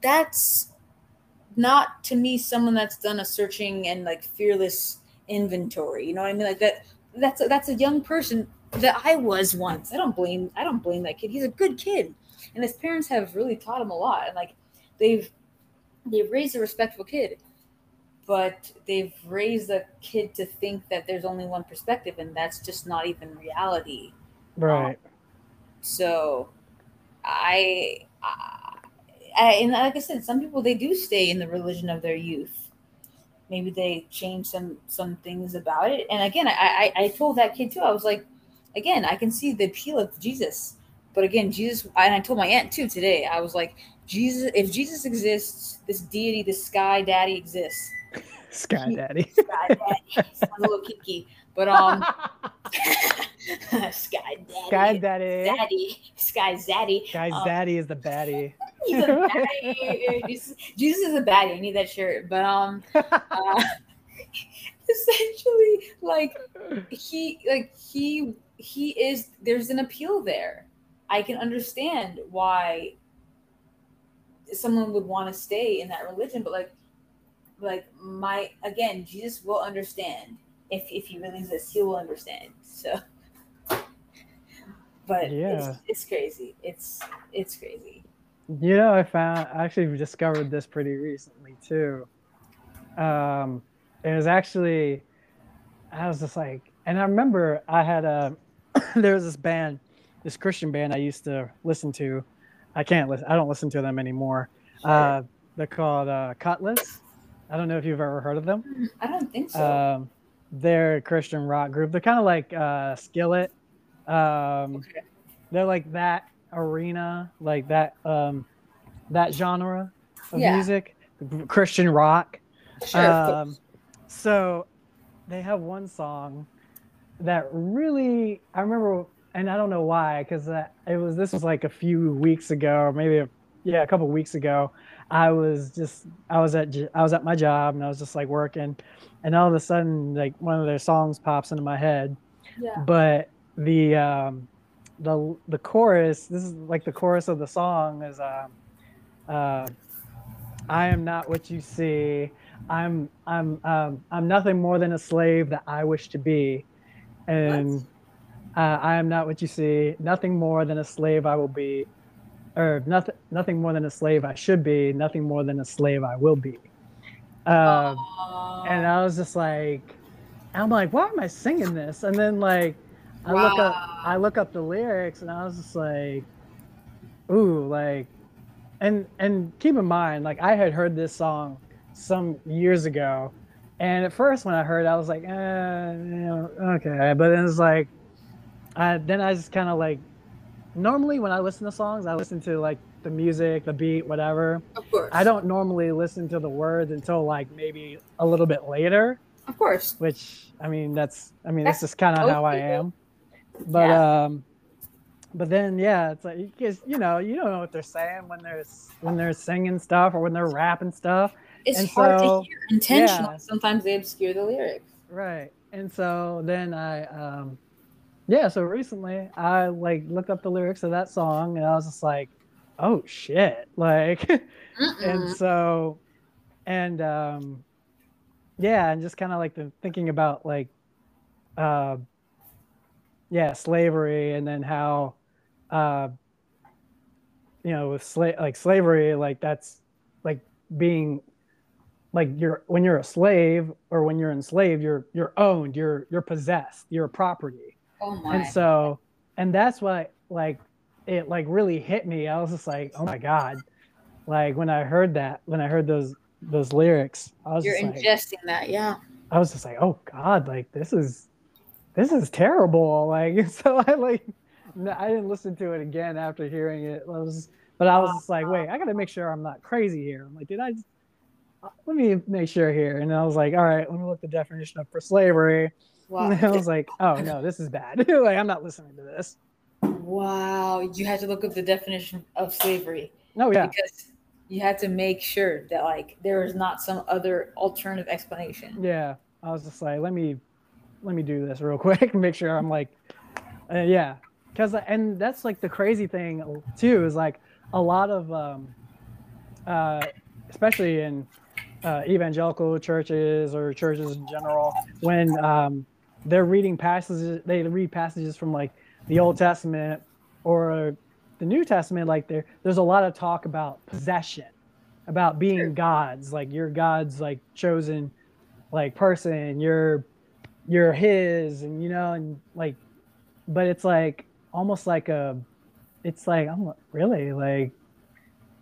That's not to me someone that's done a searching and like fearless inventory. You know what I mean? Like that that's a, that's a young person that I was once. I don't blame I don't blame that kid. He's a good kid, and his parents have really taught him a lot. And like they've they've raised a respectful kid, but they've raised a kid to think that there's only one perspective, and that's just not even reality. Right. Um, so, I, I, I and like I said, some people they do stay in the religion of their youth maybe they change some some things about it. And again, I, I I told that kid too. I was like, again, I can see the appeal of Jesus, but again, Jesus. And I told my aunt too today. I was like, Jesus, if Jesus exists, this deity, this sky daddy exists. Sky daddy. Sky daddy. Sounds a little kinky, but um. Sky Daddy. Sky Daddy. Daddy. Sky Zaddy. Sky um, Zaddy is the baddie. He's a baddie. Jesus, Jesus is a baddie. I need that shirt. But um uh, essentially like he like he he is there's an appeal there. I can understand why someone would want to stay in that religion, but like like my again, Jesus will understand if if he really exists, he will understand. So but yeah. it's, it's crazy. It's it's crazy. You know, I found I actually discovered this pretty recently too. Um, it was actually I was just like, and I remember I had a there was this band, this Christian band I used to listen to. I can't listen. I don't listen to them anymore. Sure. Uh, they're called uh, Kutless. I don't know if you've ever heard of them. I don't think so. Um, they're a Christian rock group. They're kind of like uh, Skillet um, okay. They're like that arena, like that um, that genre of yeah. music, Christian rock. Sure. Um, so they have one song that really I remember, and I don't know why, because it was this was like a few weeks ago, or maybe a, yeah, a couple weeks ago. I was just I was at I was at my job and I was just like working, and all of a sudden like one of their songs pops into my head. Yeah. But the um, the the chorus. This is like the chorus of the song is uh, uh, I am not what you see. I'm I'm um, I'm nothing more than a slave that I wish to be, and uh, I am not what you see. Nothing more than a slave I will be, or nothing nothing more than a slave I should be. Nothing more than a slave I will be. Uh, and I was just like, I'm like, why am I singing this? And then like I wow. look up I look up the lyrics and I was just like, ooh, like and and keep in mind, like I had heard this song some years ago. And at first when I heard it, I was like, eh, okay. But then it's like I then I just kinda like normally when I listen to songs, I listen to like the music, the beat, whatever. Of course. I don't normally listen to the words until like maybe a little bit later. Of course. Which I mean that's I mean that's, that's just kind of how I am. But yeah. um, but then yeah, it's like because you know you don't know what they're saying when they're when they're singing stuff or when they're rapping stuff. It's and hard so, to hear intentionally. Yeah. Sometimes they obscure the lyrics. Right, and so then I um, yeah. So recently I like looked up the lyrics of that song and I was just like, oh shit, like, and so and um, yeah, and just kind of like the thinking about like uh yeah slavery and then how uh you know with slave like slavery like that's like being like you're when you're a slave or when you're enslaved you're you're owned you're you're possessed you're a property. Oh my. and so and that's what like it like really hit me. I was just like oh my god. Like when i heard that when i heard those those lyrics i was you're ingesting like, that yeah. I was just like oh god like this is this is terrible. Like, so I like, I didn't listen to it again after hearing it. I was, but I was just like, wait, I got to make sure I'm not crazy here. I'm like, did I? Just, uh, let me make sure here. And I was like, all right, let me look the definition up for slavery. Wow. And I was like, oh no, this is bad. like, I'm not listening to this. Wow, you had to look up the definition of slavery. Oh yeah. Because you had to make sure that like there is not some other alternative explanation. Yeah. I was just like, let me let me do this real quick make sure I'm like uh, yeah. Cuz and that's like the crazy thing too is like a lot of um uh especially in uh, evangelical churches or churches in general when um, they're reading passages they read passages from like the old testament or the new testament like there there's a lot of talk about possession about being gods like you're god's like chosen like person you're you're his and you know and like but it's like almost like a it's like i'm really? Like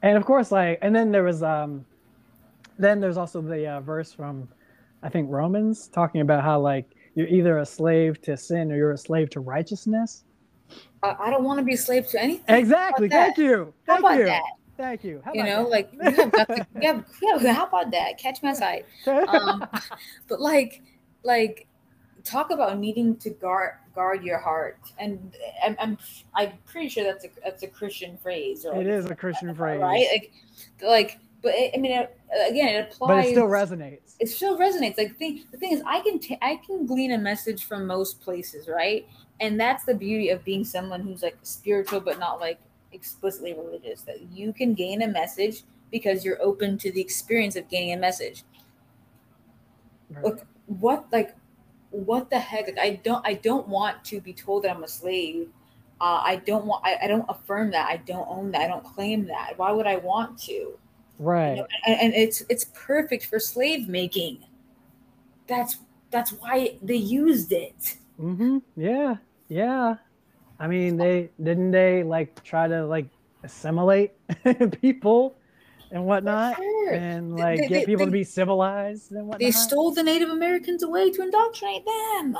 and of course like and then there was um then there's also the uh, verse from i think romans talking about how like you're either a slave to sin or you're a slave to righteousness. I don't want to be a slave to anything. Exactly. thank you. Thank how about you. that? thank you. How you know that? like you have nothing yeah, yeah how about that? Catch my side um, but like like talk about needing to guard guard your heart and i'm i'm, I'm pretty sure that's a that's a christian phrase or it is a christian phrase right like like but it, I mean, it, again, it applies. But it still resonates. It still resonates. Like the thing, the thing is, I can t- I can glean a message from most places, right? And that's the beauty of being someone who's like spiritual, but not like explicitly religious. That you can gain a message because you're open to the experience of gaining a message. Right. Look, what like, what the heck? Like, I don't I don't want to be told that I'm a slave. Uh, I don't want. I, I don't affirm that. I don't own that. I don't claim that. Why would I want to? right you know, and, and it's it's perfect for slave making that's that's why they used it mm-hmm. yeah yeah i mean they didn't they like try to like assimilate people and whatnot sure. and like they, get they, people they, to be civilized and whatnot. they stole the native americans away to indoctrinate them.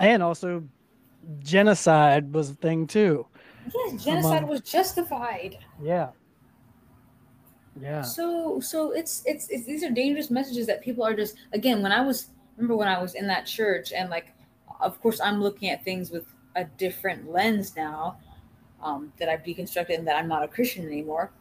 And also genocide was a thing too. Yes genocide Among, was justified. Yeah. Yeah. So so it's, it's it's these are dangerous messages that people are just again when i was remember when i was in that church and like of course i'm looking at things with a different lens now um, that i've deconstructed and that i'm not a christian anymore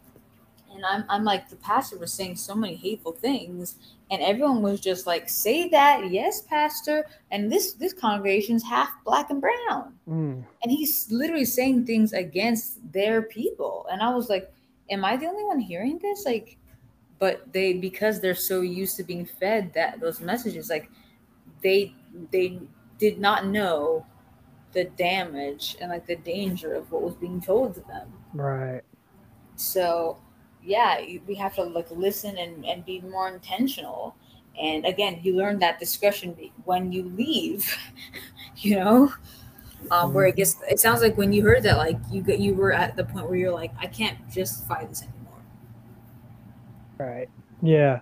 and I'm, I'm like the pastor was saying so many hateful things and everyone was just like say that yes pastor and this this congregation's half black and brown mm. and he's literally saying things against their people and i was like am I the only one hearing this? Like, but they because they're so used to being fed that those messages, like they they did not know the damage and like the danger of what was being told to them. Right. So, yeah, we have to like listen and and be more intentional. And again, you learn that discretion when you leave. you know? Um, where it gets it sounds like when you heard that like you get you were at the point where you're like i can't justify this anymore. Right. Yeah.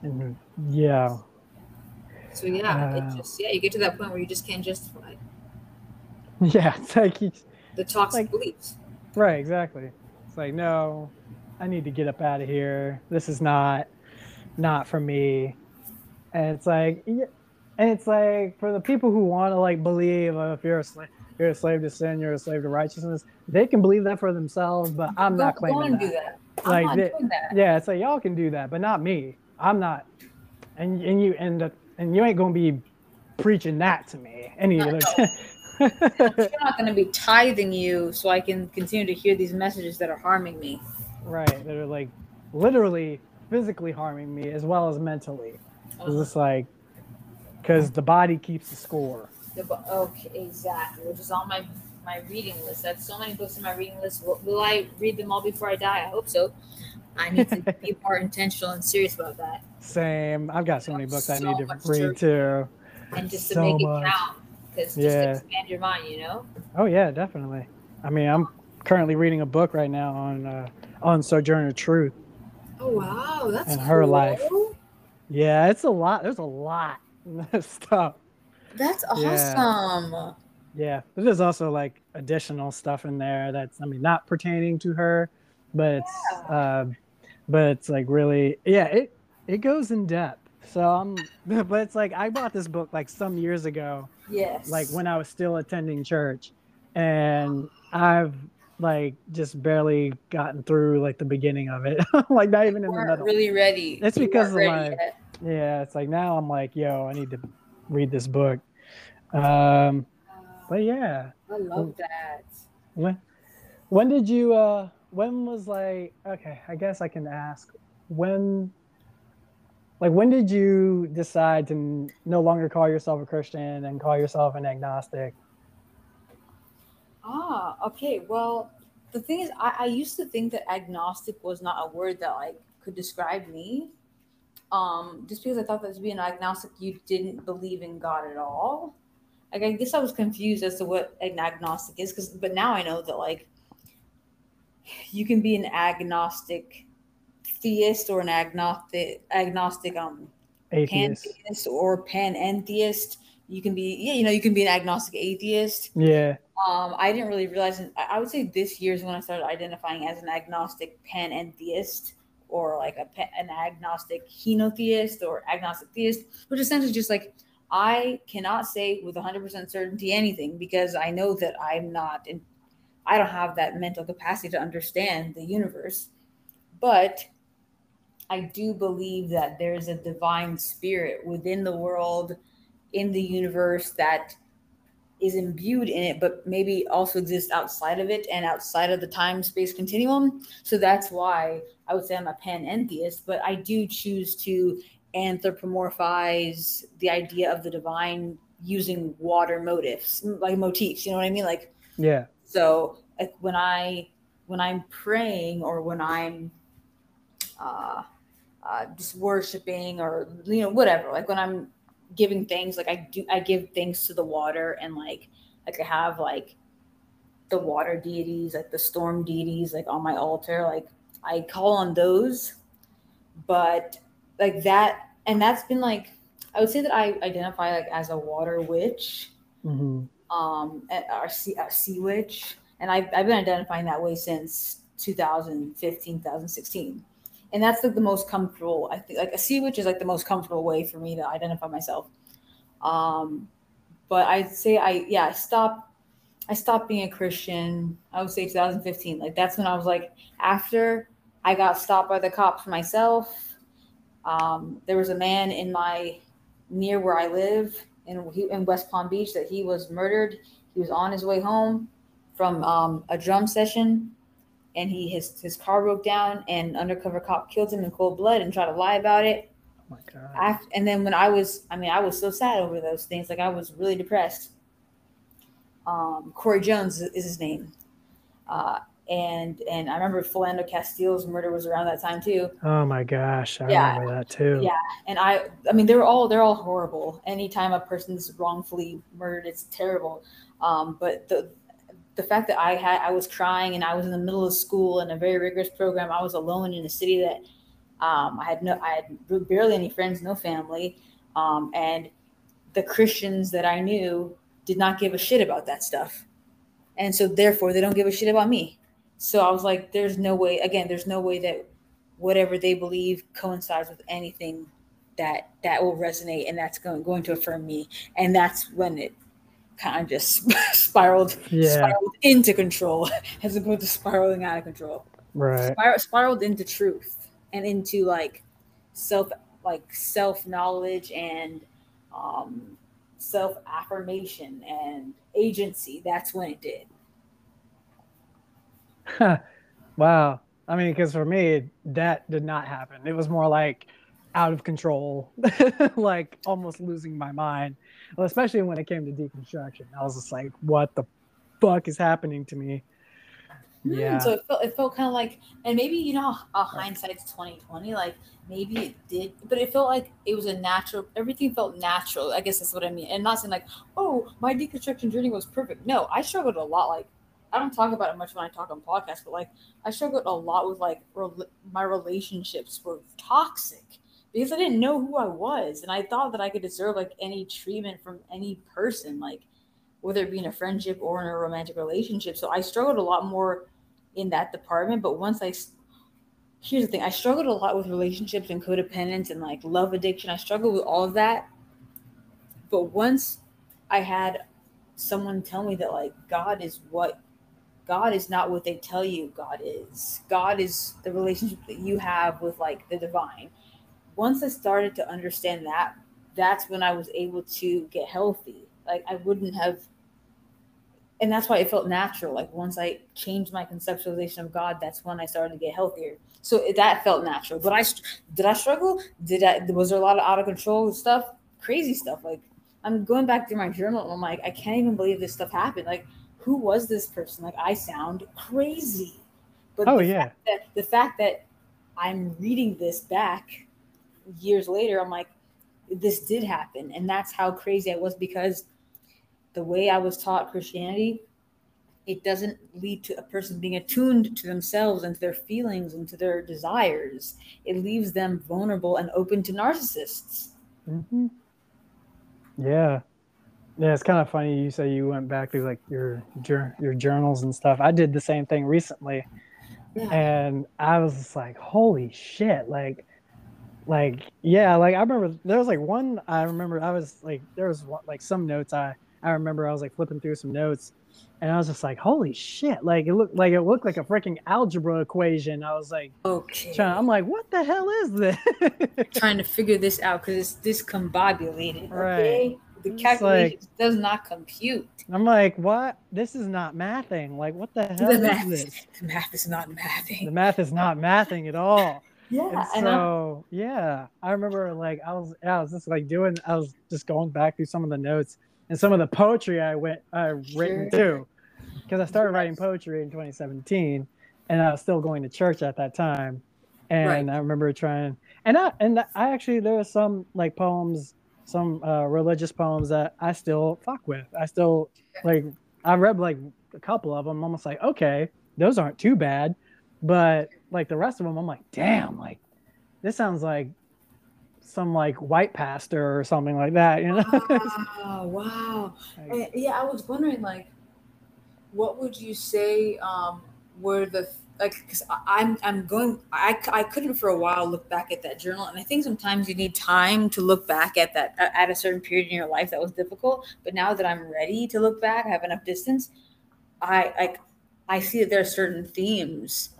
And yeah. So yeah uh, it just yeah you get to that point where you just can't justify yeah it's like the toxic like, beliefs. Right exactly like no i need to get up out of here this is not not for me and it's like and it's like for the people who want to like believe uh, if you're a slave, you're a slave to sin, you're a slave to righteousness. They can believe that for themselves, but I'm not claiming that. Do that. I'm like, they, that. yeah, it's like y'all can do that, but not me. I'm not, and and you and and you ain't gonna be preaching that to me any other. You're not going to be tithing you so I can continue to hear these messages that are harming me. Right. That are like literally physically harming me as well as mentally. Oh. It's just like because the body keeps the score. The, okay, exactly. Which is on my my reading list. That's so many books on my reading list. Will, will I read them all before I die? I hope so. I need to be more intentional and serious about that. Same. I've got so many books so I need to read too. And just to so make much. it count, because just yeah. expand your mind, you know. Oh yeah, definitely. I mean, I'm currently reading a book right now on uh, on Sojourner Truth. Oh wow, that's and her life. Yeah, it's a lot. There's a lot stuff. That's awesome. Yeah. yeah. There's also like additional stuff in there that's I mean not pertaining to her, but it's yeah. uh, but it's like really yeah, it it goes in depth. So I'm but it's like I bought this book like some years ago. Yes. Like when I was still attending church. and I've like just barely gotten through like the beginning of it, like not even in the middle. Really ready. It's because of my yeah. It's like now I'm like, yo, I need to read this book. Um, but yeah, I love that. When when did you uh when was like okay, I guess I can ask when like when did you decide to no longer call yourself a Christian and call yourself an agnostic? Ah, okay. Well, the thing is, I, I used to think that agnostic was not a word that like could describe me. Um, just because I thought that to be an agnostic, you didn't believe in God at all. Like I guess I was confused as to what an agnostic is, because but now I know that like you can be an agnostic theist or an agnostic agnostic um atheist. pantheist or panentheist. You can be yeah, you know, you can be an agnostic atheist. Yeah. Um, I didn't really realize. I would say this year is when I started identifying as an agnostic panentheist or like a an agnostic henotheist or agnostic theist, which essentially just like I cannot say with 100% certainty anything because I know that I'm not in, I don't have that mental capacity to understand the universe. But I do believe that there's a divine spirit within the world, in the universe that is imbued in it, but maybe also exists outside of it and outside of the time space continuum. So that's why I would say I'm a panentheist, but I do choose to anthropomorphize the idea of the divine using water motifs, like motifs. You know what I mean? Like, yeah. So like when I when I'm praying or when I'm uh, uh, just worshiping or you know whatever, like when I'm giving things, like I do, I give things to the water and like like I have like the water deities, like the storm deities, like on my altar, like I call on those, but like that and that's been like i would say that i identify like as a water witch mm-hmm. um or sea, a sea witch and I've, I've been identifying that way since 2015 2016 and that's like the most comfortable i think like a sea witch is like the most comfortable way for me to identify myself um but i'd say i yeah i stopped I stopped being a Christian. I would say 2015. Like that's when I was like, after I got stopped by the cops myself, um, there was a man in my near where I live in, in West Palm Beach that he was murdered. He was on his way home from um, a drum session, and he his his car broke down, and undercover cop killed him in cold blood and tried to lie about it. Oh my God. After, and then when I was, I mean, I was so sad over those things. Like I was really depressed. Um, Corey Jones is his name. Uh, and and I remember Philando Castile's murder was around that time too. Oh my gosh, I yeah. remember that too. Yeah, and I I mean they're all they're all horrible. Anytime a person's wrongfully murdered, it's terrible. Um, but the the fact that I had I was crying and I was in the middle of school in a very rigorous program. I was alone in a city that um, I had no I had barely any friends, no family, um, and the Christians that I knew did not give a shit about that stuff, and so therefore they don't give a shit about me so I was like, there's no way, again, there's no way that whatever they believe coincides with anything that that will resonate and that's going, going to affirm me. And that's when it kind of just spiraled, yeah. spiraled into control as opposed to spiraling out of control. Right. Spir- spiraled into truth and into like self, like self knowledge and um, self affirmation and agency. That's when it did. wow. I mean, because for me, that did not happen. It was more like out of control, like almost losing my mind. Well, especially when it came to deconstruction, I was just like, "What the fuck is happening to me?" Hmm, yeah. So it felt, it felt kind of like, and maybe you know, uh, hindsight's twenty twenty. Like maybe it did, but it felt like it was a natural. Everything felt natural. I guess that's what I mean. And not saying like, oh, my deconstruction journey was perfect. No, I struggled a lot. Like I don't talk about it much when I talk on podcasts, but like I struggled a lot with like re- my relationships were toxic because I didn't know who I was and I thought that I could deserve like any treatment from any person, like whether it be in a friendship or in a romantic relationship. So I struggled a lot more in that department. But once I here's the thing, I struggled a lot with relationships and codependence and like love addiction. I struggled with all of that. But once I had someone tell me that like God is what God is not what they tell you God is. God is the relationship that you have with like the divine. Once I started to understand that, that's when I was able to get healthy. Like I wouldn't have and that's why it felt natural. Like once I changed my conceptualization of God, that's when I started to get healthier. So that felt natural. But I did I struggle? Did I was there a lot of out of control stuff, crazy stuff? Like I'm going back through my journal and I'm like, I can't even believe this stuff happened. Like, who was this person? Like, I sound crazy. But oh, the yeah. Fact that, the fact that I'm reading this back years later, I'm like, this did happen. And that's how crazy I was because the way I was taught Christianity, it doesn't lead to a person being attuned to themselves and to their feelings and to their desires. It leaves them vulnerable and open to narcissists. Mm-hmm. Yeah. Yeah, it's kind of funny you say you went back to like your your journals and stuff. I did the same thing recently. Yeah. And I was just like, "Holy shit." Like like yeah, like I remember there was like one I remember I was like there was one, like some notes I I remember I was like flipping through some notes and I was just like, holy shit! Like it looked like it looked like a freaking algebra equation. I was like, okay. Trying, I'm like, what the hell is this? trying to figure this out because it's discombobulated. Right. Okay? The calculation like, does not compute. I'm like, what? This is not mathing. Like, what the hell the is math, this? The math is not mathing. The math is not mathing at all. Yeah. And so yeah, I remember like I was I was just like doing I was just going back through some of the notes and some of the poetry I went I written sure. too, because I started writing poetry in 2017, and I was still going to church at that time, and right. I remember trying and I and I actually there are some like poems, some uh, religious poems that I still fuck with. I still like I read like a couple of them. Almost like okay, those aren't too bad, but like the rest of them, I'm like damn, like this sounds like some like white pastor or something like that, you know? Wow, wow. Like, yeah, I was wondering like what would you say um were the like because I'm I'm going I I couldn't for a while look back at that journal and I think sometimes you need time to look back at that at a certain period in your life that was difficult but now that I'm ready to look back I have enough distance I like I see that there are certain themes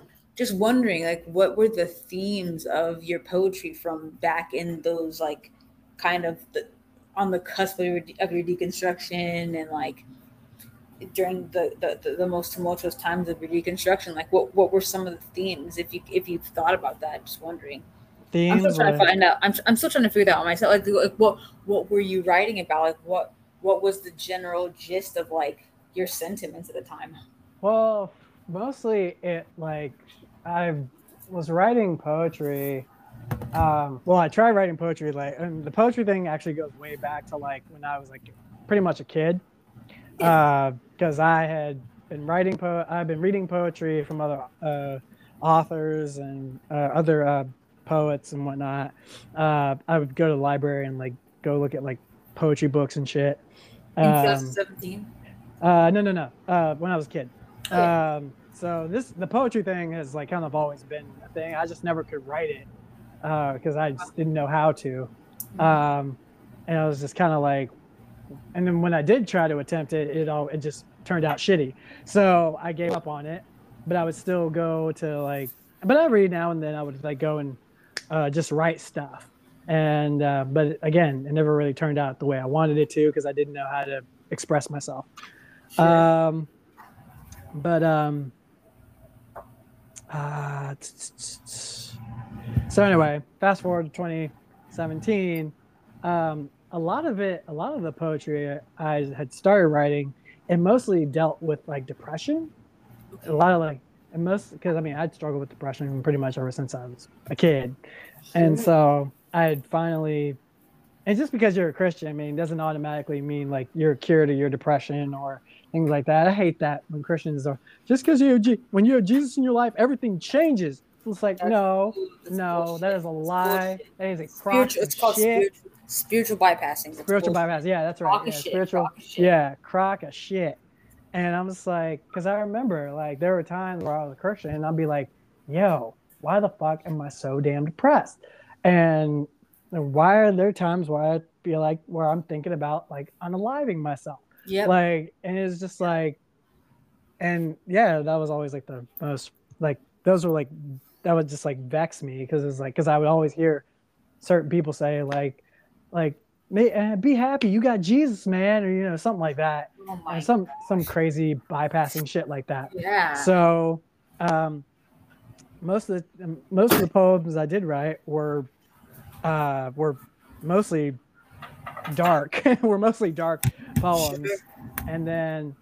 just wondering like what were the themes of your poetry from back in those like kind of the, on the cusp of your, of your deconstruction and like during the, the, the most tumultuous times of your deconstruction? Like what what were some of the themes if you if you've thought about that? Just wondering. Themes i'm still trying to find out. I'm, I'm still trying to figure that out myself. Like, like what what were you writing about? Like what what was the general gist of like your sentiments at the time? Well mostly it like I was writing poetry. Um, well, I tried writing poetry, like, and the poetry thing actually goes way back to like when I was like pretty much a kid, because uh, I had been writing po- I've been reading poetry from other uh, authors and uh, other uh, poets and whatnot. Uh, I would go to the library and like go look at like poetry books and shit. Um, In 2017. Uh, no, no, no. Uh, when I was a kid. Oh, um, so this the poetry thing has like kind of always been a thing. I just never could write it because uh, I just didn't know how to, mm-hmm. um, and I was just kind of like, and then when I did try to attempt it, it all it just turned out shitty. So I gave up on it, but I would still go to like, but I read now and then. I would like go and uh, just write stuff, and uh, but again, it never really turned out the way I wanted it to because I didn't know how to express myself. Sure. Um, but um, uh, so anyway, fast forward to 2017. Um, a lot of it, a lot of the poetry I had started writing, it mostly dealt with like depression. A lot of like, and most because I mean I'd struggled with depression pretty much ever since I was a kid, and so I had finally, and just because you're a Christian, I mean, doesn't automatically mean like you're cured of your depression or things like that. I hate that when Christians are just because you when you have Jesus in your life, everything changes. It's like That's no, no, that is a lie. That is a crock It's called shit. Spiritual, spiritual bypassing. spiritual bypass. Yeah, that's right. Yeah, spiritual. Yeah, crock of shit. And I'm just like, because I remember like there were times where I was a Christian and I'd be like, yo, why the fuck am I so damn depressed? And why are there times where I feel like where I'm thinking about like unaliving myself? Yeah. Like, and it's just like, and yeah, that was always like the most like those were like that would just like vex me because it's like because I would always hear certain people say like like uh, be happy you got Jesus man or you know something like that Oh or some some crazy bypassing shit like that. yeah. So, um, most of the most of the poems I did write were uh, were mostly dark. were mostly dark poems, and then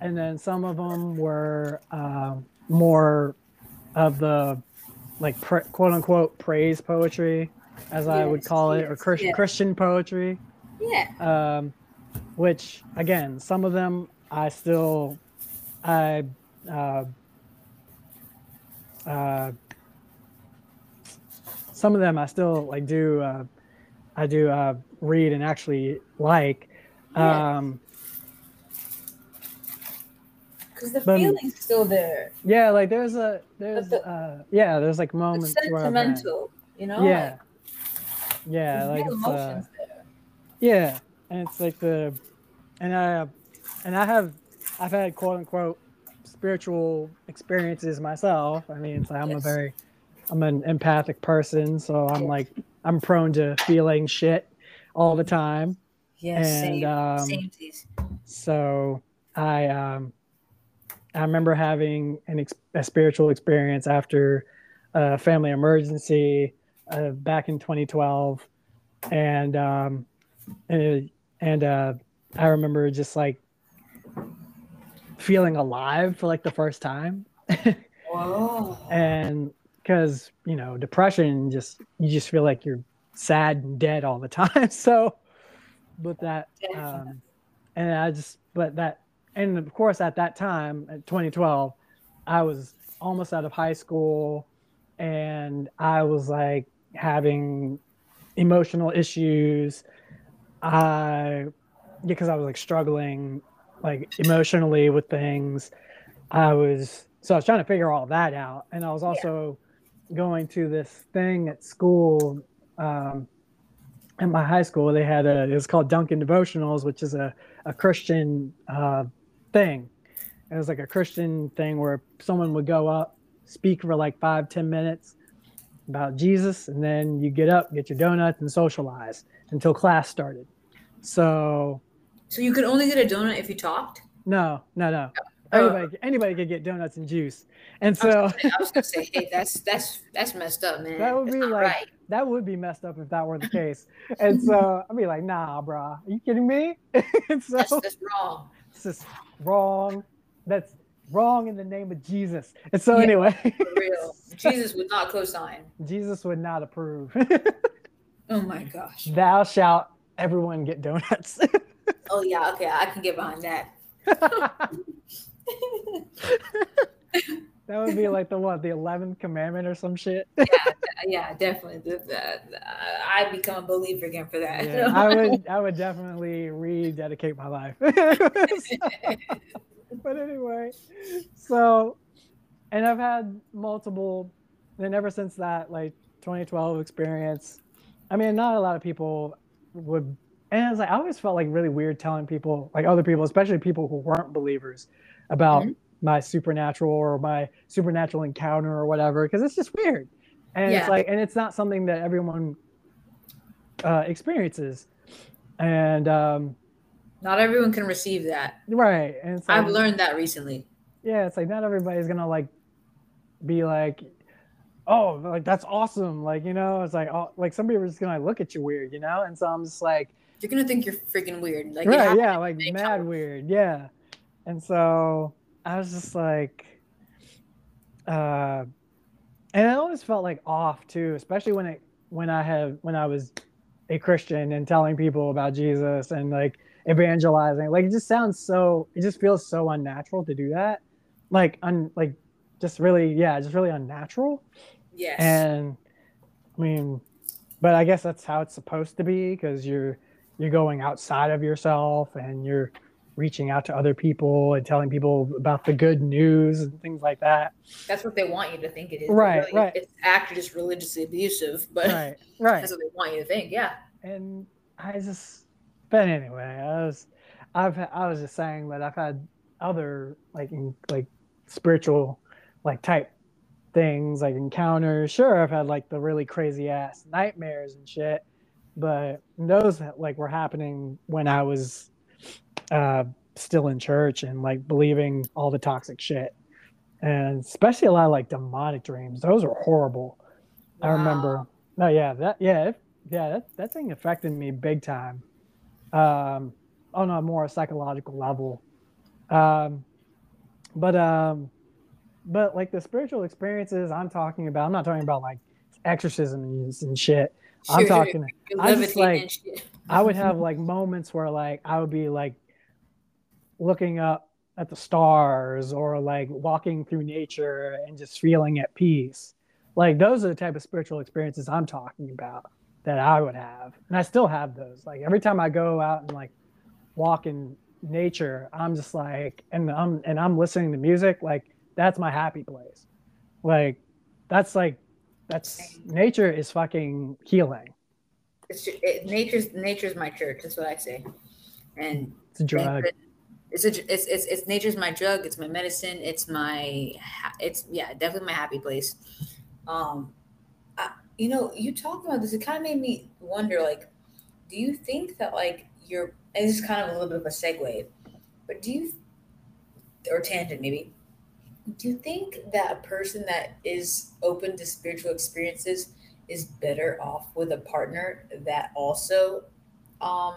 and then some of them were um, more of the like pr- quote unquote praise poetry, as I would Yes, call it, or yes, yes. Christian poetry yeah. um, which again, some of them I still, I, uh, uh, some of them I still like do, uh, I do uh, read and actually like. Yeah. Um, Because the but- feeling's still there. yeah, like there's a there's the- uh, yeah, there's like It's moments had- sentimental. You know. yeah, Like, yeah, like it's, uh, there. Yeah, and it's like the, and I, and I have, I've had quote unquote spiritual experiences myself. I mean, it's like I'm a very, I'm an empathic person, so I'm Yes. like I'm prone to feeling shit all the time. Yes. and, same. um, same. So I, um, I remember having an ex- a spiritual experience after a family emergency uh, back in 2012, and um, and, and uh, I remember just like feeling alive for like the first time, Whoa. and because you know depression just you just feel like you're sad and dead all the time. So with that um, and I just, but that, and of course, at that time, at 2012, I was almost out of high school, and I was like having emotional issues. I, because I was like struggling, like emotionally with things. I was so I was trying to figure all that out, and I was also going to this thing at school. Um, at my high school, they had a it was called Duncan Devotionals, which is a a Christian uh, thing. It was like a Christian thing where someone would go up, speak for like five ten minutes about Jesus, and then you get up, get your donuts, and socialize until class started. So So you could only get a donut if you talked. no, no, no. Oh. Anybody, anybody could get donuts and juice, and I was so gonna say- I was gonna say, hey, that's that's that's messed up, man. That would That's be like- right. That would be messed up if that were the case. And so I'd be like, nah, bruh, are you kidding me? and so That's, that's wrong. it's just wrong. That's wrong in the name of Jesus. And so Yeah. anyway, real. Jesus would not co-sign. Jesus would not approve. Oh my gosh. Thou shalt everyone get donuts. Oh yeah. Okay, I can get behind that. That would be like the what, the eleventh commandment or some shit. Yeah, yeah, definitely. I become a believer again for that. Yeah, I would I would definitely rededicate my life. but anyway, so and I've had multiple and ever since that like 2012 experience, I mean not a lot of people would and it's like I always felt like really weird telling people like other people, especially people who weren't believers, about Mhm. My supernatural or my supernatural encounter or whatever, because it's just weird. And Yeah. it's like and it's not something that everyone uh, experiences. And um, Not everyone can receive that. right, and like, I've learned that recently. yeah, it's like not everybody's gonna like be like, oh, like that's awesome, like you know, it's like oh, like somebody was just gonna look at you weird, you know, and so I'm just like, You're gonna think you're freaking weird. Like right, yeah, like mad weird, yeah, and so I was just like, uh, and I always felt like off too, especially when it when I have when I was a Christian and telling people about Jesus and like evangelizing, like it just sounds so, it just feels so unnatural to do that, like un like just really, yeah, just really unnatural. Yes. And I mean, but I guess that's how it's supposed to be because you're you're going outside of yourself and you're reaching out to other people and telling people about the good news and things like that. that's what they want you to think it is. Right, really, right. It's actually just religiously abusive, but Right, right. that's what they want you to think. Yeah. And I just, but anyway, I was, I've I was just saying that I've had other like in, like spiritual like type things like encounters. Sure, I've had like the really crazy ass nightmares and shit, but those like were happening when I was uh, still in church and like believing all the toxic shit, and especially a lot of like demonic dreams. Those are horrible. Wow. I remember. No, yeah, that yeah, it, yeah, that that thing affected me big time. Um, on a more psychological level. Um, but um, but like the spiritual experiences I'm talking about, I'm not talking about like exorcisms and shit. Sure. I'm talking. I just like I would have like moments where like I would be like looking up at the stars or like walking through nature and just feeling at peace. Like those are the type of spiritual experiences I'm talking about that I would have. And I still have those. Like every time I go out and like walk in nature, I'm just like and I'm and I'm listening to music, like that's my happy place. Like that's like that's nature is fucking healing. It's it, nature's nature's my church. That's what I say. And it's a drug. It's, a, it's it's it's nature's my drug. It's my medicine. It's my it's yeah definitely my happy place. Um, I, you know, you talk about this. It kind of made me wonder. Like, do you think that like you're? And this is kind of a little bit of a segue, but do you or tangent maybe? do you think that a person that is open to spiritual experiences is better off with a partner that also um,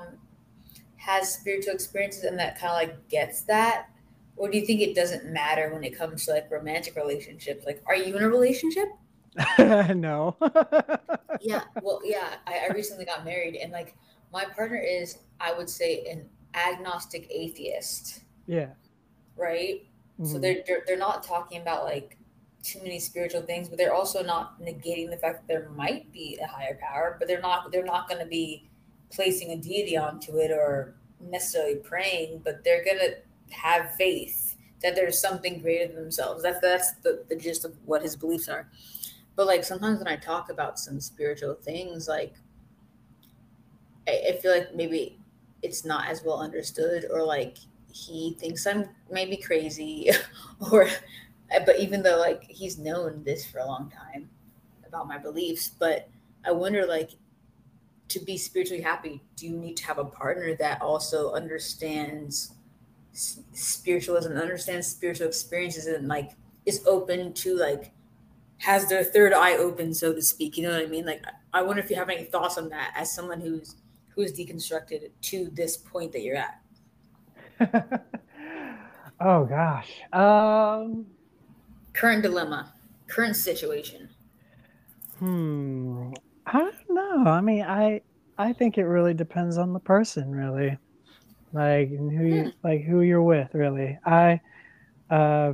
has spiritual experiences and that kind of like gets that? Or do you think it doesn't matter when it comes to like romantic relationships? Like, are you in a relationship? no. yeah. Well, yeah. I, I recently got married and like my partner is, I would say, an agnostic atheist. Yeah. Right Mm-hmm. So they're, they're they're not talking about like too many spiritual things, but they're also not negating the fact that there might be a higher power, but they're not they're not going to be placing a deity onto it or necessarily praying, but they're to have faith that there's something greater than themselves. That's that's the, the gist of what his beliefs are. But like sometimes when I talk about some spiritual things, like I, I feel like maybe it's not as well understood or like he thinks I'm maybe crazy or but even though like he's known this for a long time about my beliefs, but I wonder like to be spiritually happy, do you need to have a partner that also understands spiritualism, understands spiritual experiences and like is open to like has their third eye open, so to speak. You know what I mean? Like I wonder if you have any thoughts on that as someone who's who's deconstructed to this point that you're at. oh gosh. Um current dilemma, current situation. Hmm. I don't know. I mean, I I think it really depends on the person, really. Like who you, hmm. like who you're with, really. I uh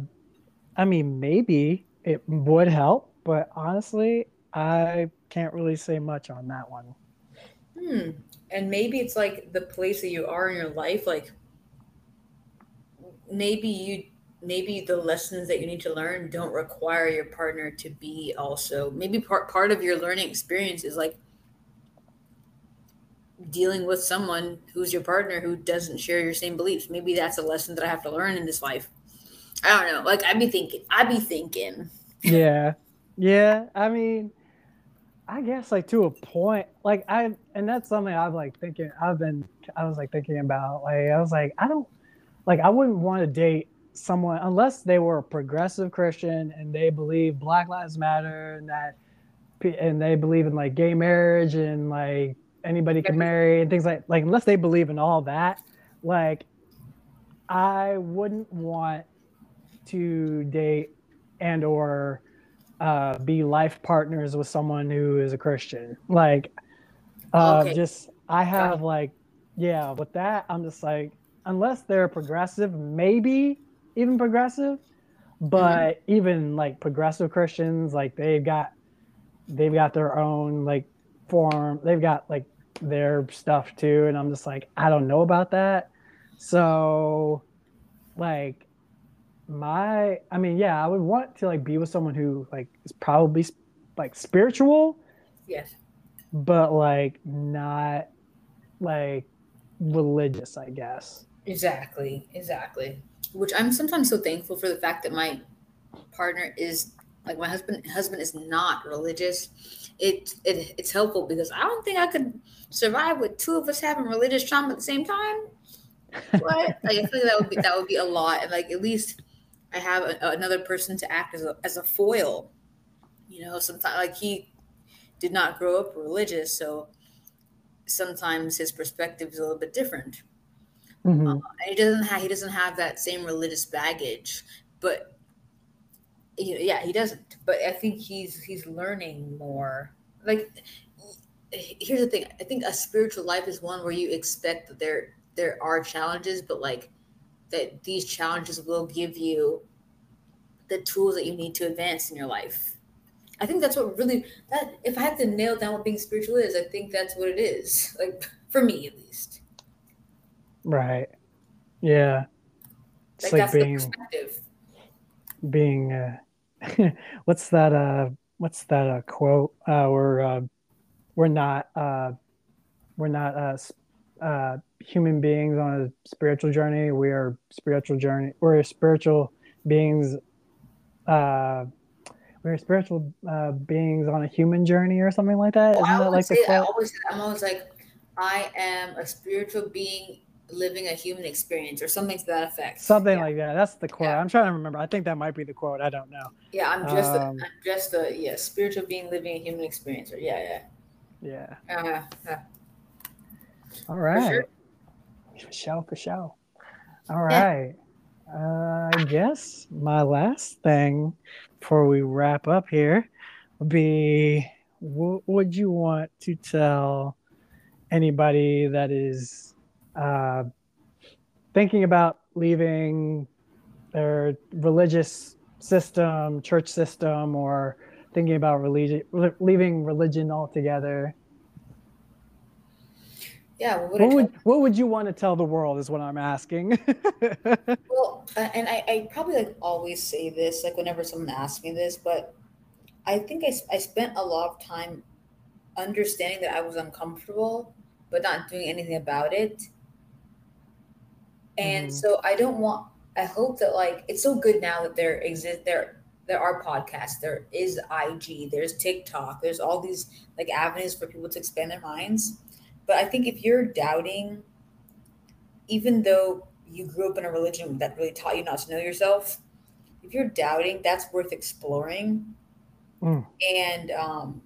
I mean, maybe it would help, but honestly, I can't really say much on that one. Hmm. And maybe it's like the place that you are in your life, like maybe you maybe the lessons that you need to learn don't require your partner to be also maybe part part of your learning experience is like dealing with someone who's your partner who doesn't share your same beliefs. Maybe that's a lesson that i have to learn in this life. I don't know. Like i'd be thinking i'd be thinking. Yeah. Yeah i mean i guess like to a point like i and that's something i've like thinking i've been i was like thinking about like i was like i don't like I wouldn't want to date someone unless they were a progressive Christian and they believe Black Lives Matter and that and they believe in like gay marriage and like anybody can marry and things like like unless they believe in all that, like I wouldn't want to date and or uh, be life partners with someone who is a Christian. Like, uh, okay. just I have like, yeah, with that I'm just like unless they're progressive, maybe even progressive. But mm-hmm. even like progressive Christians, like they've got they've got their own like form. They've got like their stuff too, and I'm just like I don't know about that. So, like my i mean yeah i would want to like be with someone who like is probably like spiritual yes but like not like religious i guess Exactly, exactly. Which I'm sometimes so thankful for the fact that my partner is like my husband husband is not religious. It, it it's helpful because I don't think I could survive with two of us having religious trauma at the same time. But like I feel like that would be that would be a lot, and like at least I have a, another person to act as a as a foil. You know, sometimes like he did not grow up religious, so sometimes his perspective is a little bit different. Mm-hmm. Uh, he doesn't have he doesn't have that same religious baggage, but you know, yeah, he doesn't. But I think he's he's learning more. Like here's the thing: I think a spiritual life is one where you expect that there there are challenges, but like that these challenges will give you the tools that you need to advance in your life. I think that's what really that if I had to nail down what being spiritual is, I think that's what it is. Like for me at least. Right. Yeah. It's like, like being being uh what's that uh what's that uh quote uh we're uh we're not uh we're not uh uh human beings on a spiritual journey we are spiritual journey we're spiritual beings uh we're spiritual uh, beings on a human journey or something like that. Well, Isn't that like the quote? I always, I'm always like, I am a spiritual being living a human experience or something to that effect. Something yeah. like that. That's the quote. Yeah. I'm trying to remember. I think that might be the quote. I don't know. Yeah, I'm just um, a, I'm just a yeah spiritual being living a human experience. Or yeah, yeah. Yeah. Uh, uh, All right. For, sure. for show. All right. Yeah. Uh, I guess my last thing before we wrap up here would be what would you want to tell anybody that is uh, thinking about leaving their religious system, church system, or thinking about religion, leaving religion altogether. Yeah, what, what would what would you want to tell the world? Is what I'm asking. well, uh, and I, I probably like always say this, like whenever someone asks me this, but I think I, I spent a lot of time understanding that I was uncomfortable, but not doing anything about it and mm-hmm. so I don't want. I hope that like it's so good now that there exist there there are podcasts, there is IG, there's TikTok, there's all these like avenues for people to expand their minds. But I think if you're doubting, even though you grew up in a religion that really taught you not to know yourself, if you're doubting, that's worth exploring. Mm. And um,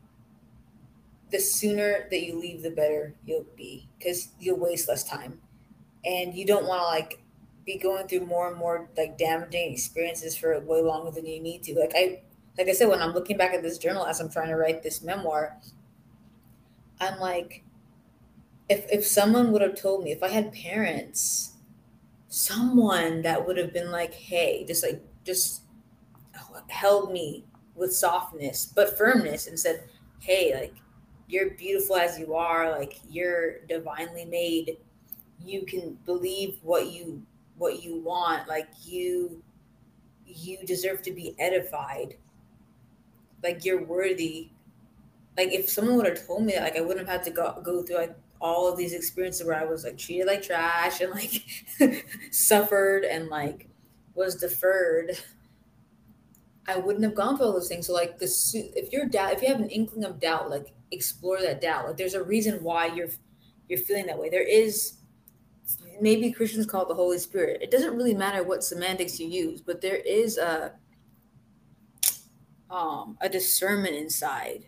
the sooner that you leave, the better you'll be because you'll waste less time and you don't want to like be going through more and more like damaging experiences for way longer than you need to. Like I like I said, when I'm looking back at this journal as I'm trying to write this memoir, I'm like, if if someone would have told me, if I had parents, someone that would have been like, hey, just like just held me with softness but firmness and said, hey, like you're beautiful as you are, like you're divinely made you can believe what you what you want like you you deserve to be edified. Like you're worthy. Like if someone would have told me that like i wouldn't have had to go, go through like all of these experiences where i was like treated like trash and like suffered and like was deferred i wouldn't have gone through all those things. So like this if you're doubt if you have an inkling of doubt like explore that doubt. Like there's a reason why you're you're feeling that way. There is maybe Christians call it the Holy Spirit. It doesn't really matter what semantics you use, but there is a um, a discernment inside.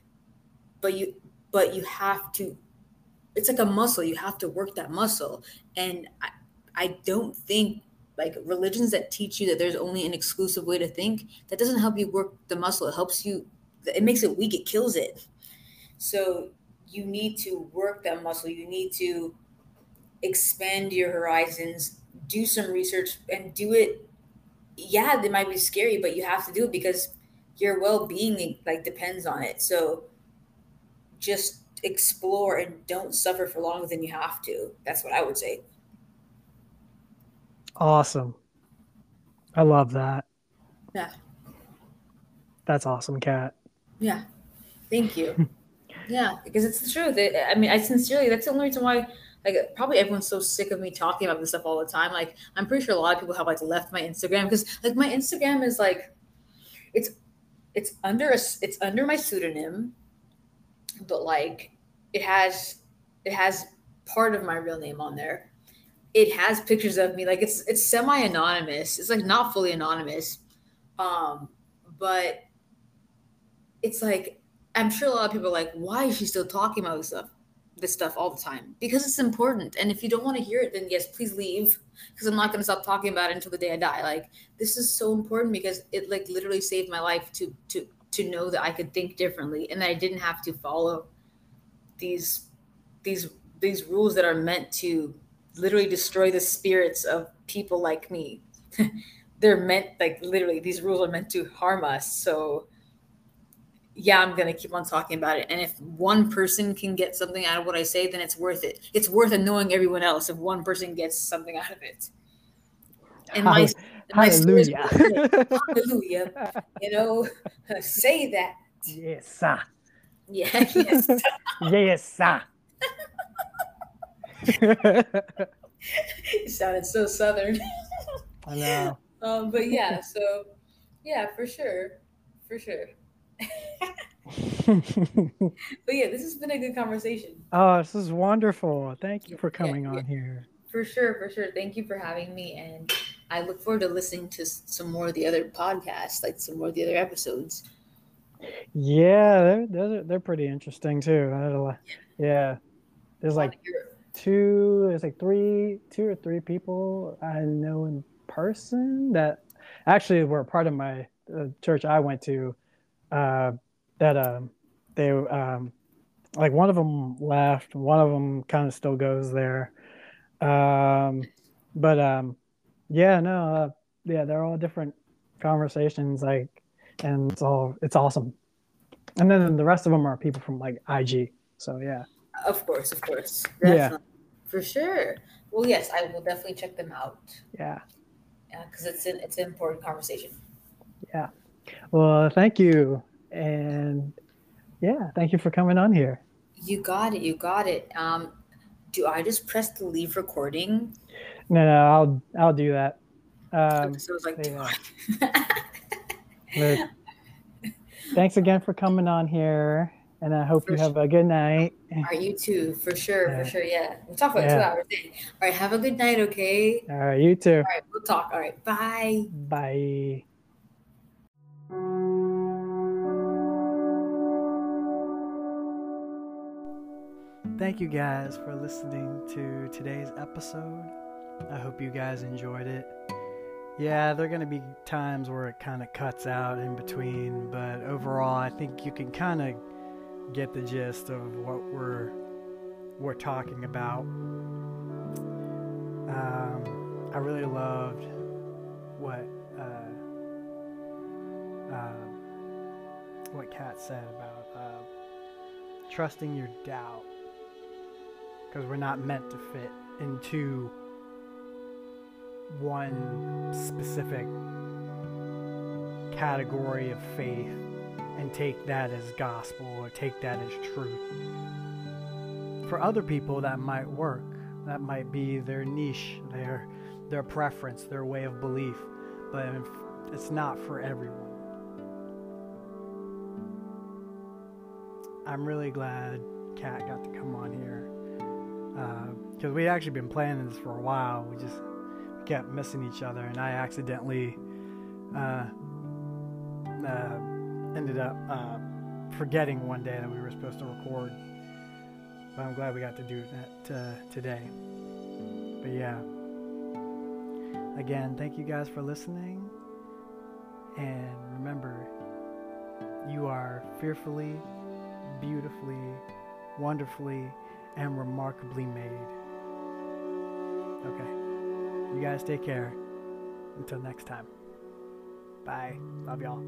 But you but you have to it's like a muscle. You have to work that muscle. And I, I don't think like religions that teach you that there's only an exclusive way to think, that doesn't help you work the muscle. It helps you it makes it weak, it kills it. So you need to work that muscle. You need to expand your horizons, do some research, and do it. Yeah, it might be scary, but you have to do it because your well-being like depends on it. So just explore and don't suffer for longer than you have to. That's what I would say. Awesome. I love that. Yeah. That's awesome, Cat. Yeah. Thank you. yeah, because it's the truth. I mean, I sincerely, that's the only reason why like probably everyone's so sick of me talking about this stuff all the time. Like I'm pretty sure a lot of people have like left my Instagram because like my Instagram is like it's it's under a it's under my pseudonym, but like it has it has part of my real name on there. It has pictures of me, like it's it's semi anonymous. It's like not fully anonymous, um, but it's like I'm sure a lot of people are like, why is she still talking about this stuff? This stuff all the time because it's important. And if you don't want to hear it, then yes, please leave because I'm not going to stop talking about it until the day I die. Like this is so important because it like literally saved my life to to to know that I could think differently and that I didn't have to follow these these these rules that are meant to literally destroy the spirits of people like me. They're meant like literally these rules are meant to harm us. So yeah, I'm going to keep on talking about it. And if one person can get something out of what I say, then it's worth it. It's worth annoying everyone else if one person gets something out of it. And my, my hallelujah. hallelujah. You know, say that. Yes, sir. Yeah, yes. yes, sir. you sounded so southern. I know. Um, but yeah, so yeah, for sure. For sure. But yeah, this has been a good conversation. Oh, this is wonderful. Thank you for coming yeah, yeah. on here. For sure, for sure. Thank you for having me. And I look forward to listening to some more of the other podcasts, like some more of the other episodes. Yeah, they're they're, they're pretty interesting too. Yeah. yeah. There's like two, there's like three, two or three people I know in person that actually were part of my uh, church I went to uh, that um, they um, like one of them left, one of them kind of still goes there. Um, but um, yeah, no, uh, yeah, they're all different conversations, like, and it's all it's awesome. And then the rest of them are people from like IG. So yeah. Of course, of course. Definitely. Yeah. For sure. Well, yes, I will definitely check them out. Yeah. Yeah, because it's an it's an important conversation. Yeah. Well, thank you. And yeah, thank you for coming on here. You got it. You got it. Um, do I just press the leave recording? No, no, I'll I'll do that. Um, so it's like, yeah. thanks again for coming on here, and I hope for you have a good night. All right, you too, for sure, yeah. for sure. Yeah, we'll talk about yeah. two hours. Then. All right, have a good night. Okay. All right, you too. All right, we'll talk. All right, bye. Bye. Thank you guys for listening to today's episode. I hope you guys enjoyed it. Yeah, there are going to be times where it kind of cuts out in between, but overall, I think you can kind of get the gist of what we're we're talking about. Um, I really loved what uh, what Cat said about uh, trusting your doubt because we're not meant to fit into one specific category of faith and take that as gospel or take that as truth. For other people, that might work. That might be their niche, their their preference, their way of belief, but it's not for everyone. I'm really glad Cat got to come on here because uh, we actually been planning this for a while. We just kept missing each other, and I accidentally uh, uh, ended up uh, forgetting one day that we were supposed to record. But I'm glad we got to do that uh, today. But yeah, again, thank you guys for listening, and remember, you are fearfully, beautifully, wonderfully and remarkably made. Okay. You guys take care. Until next time. Bye. Love y'all.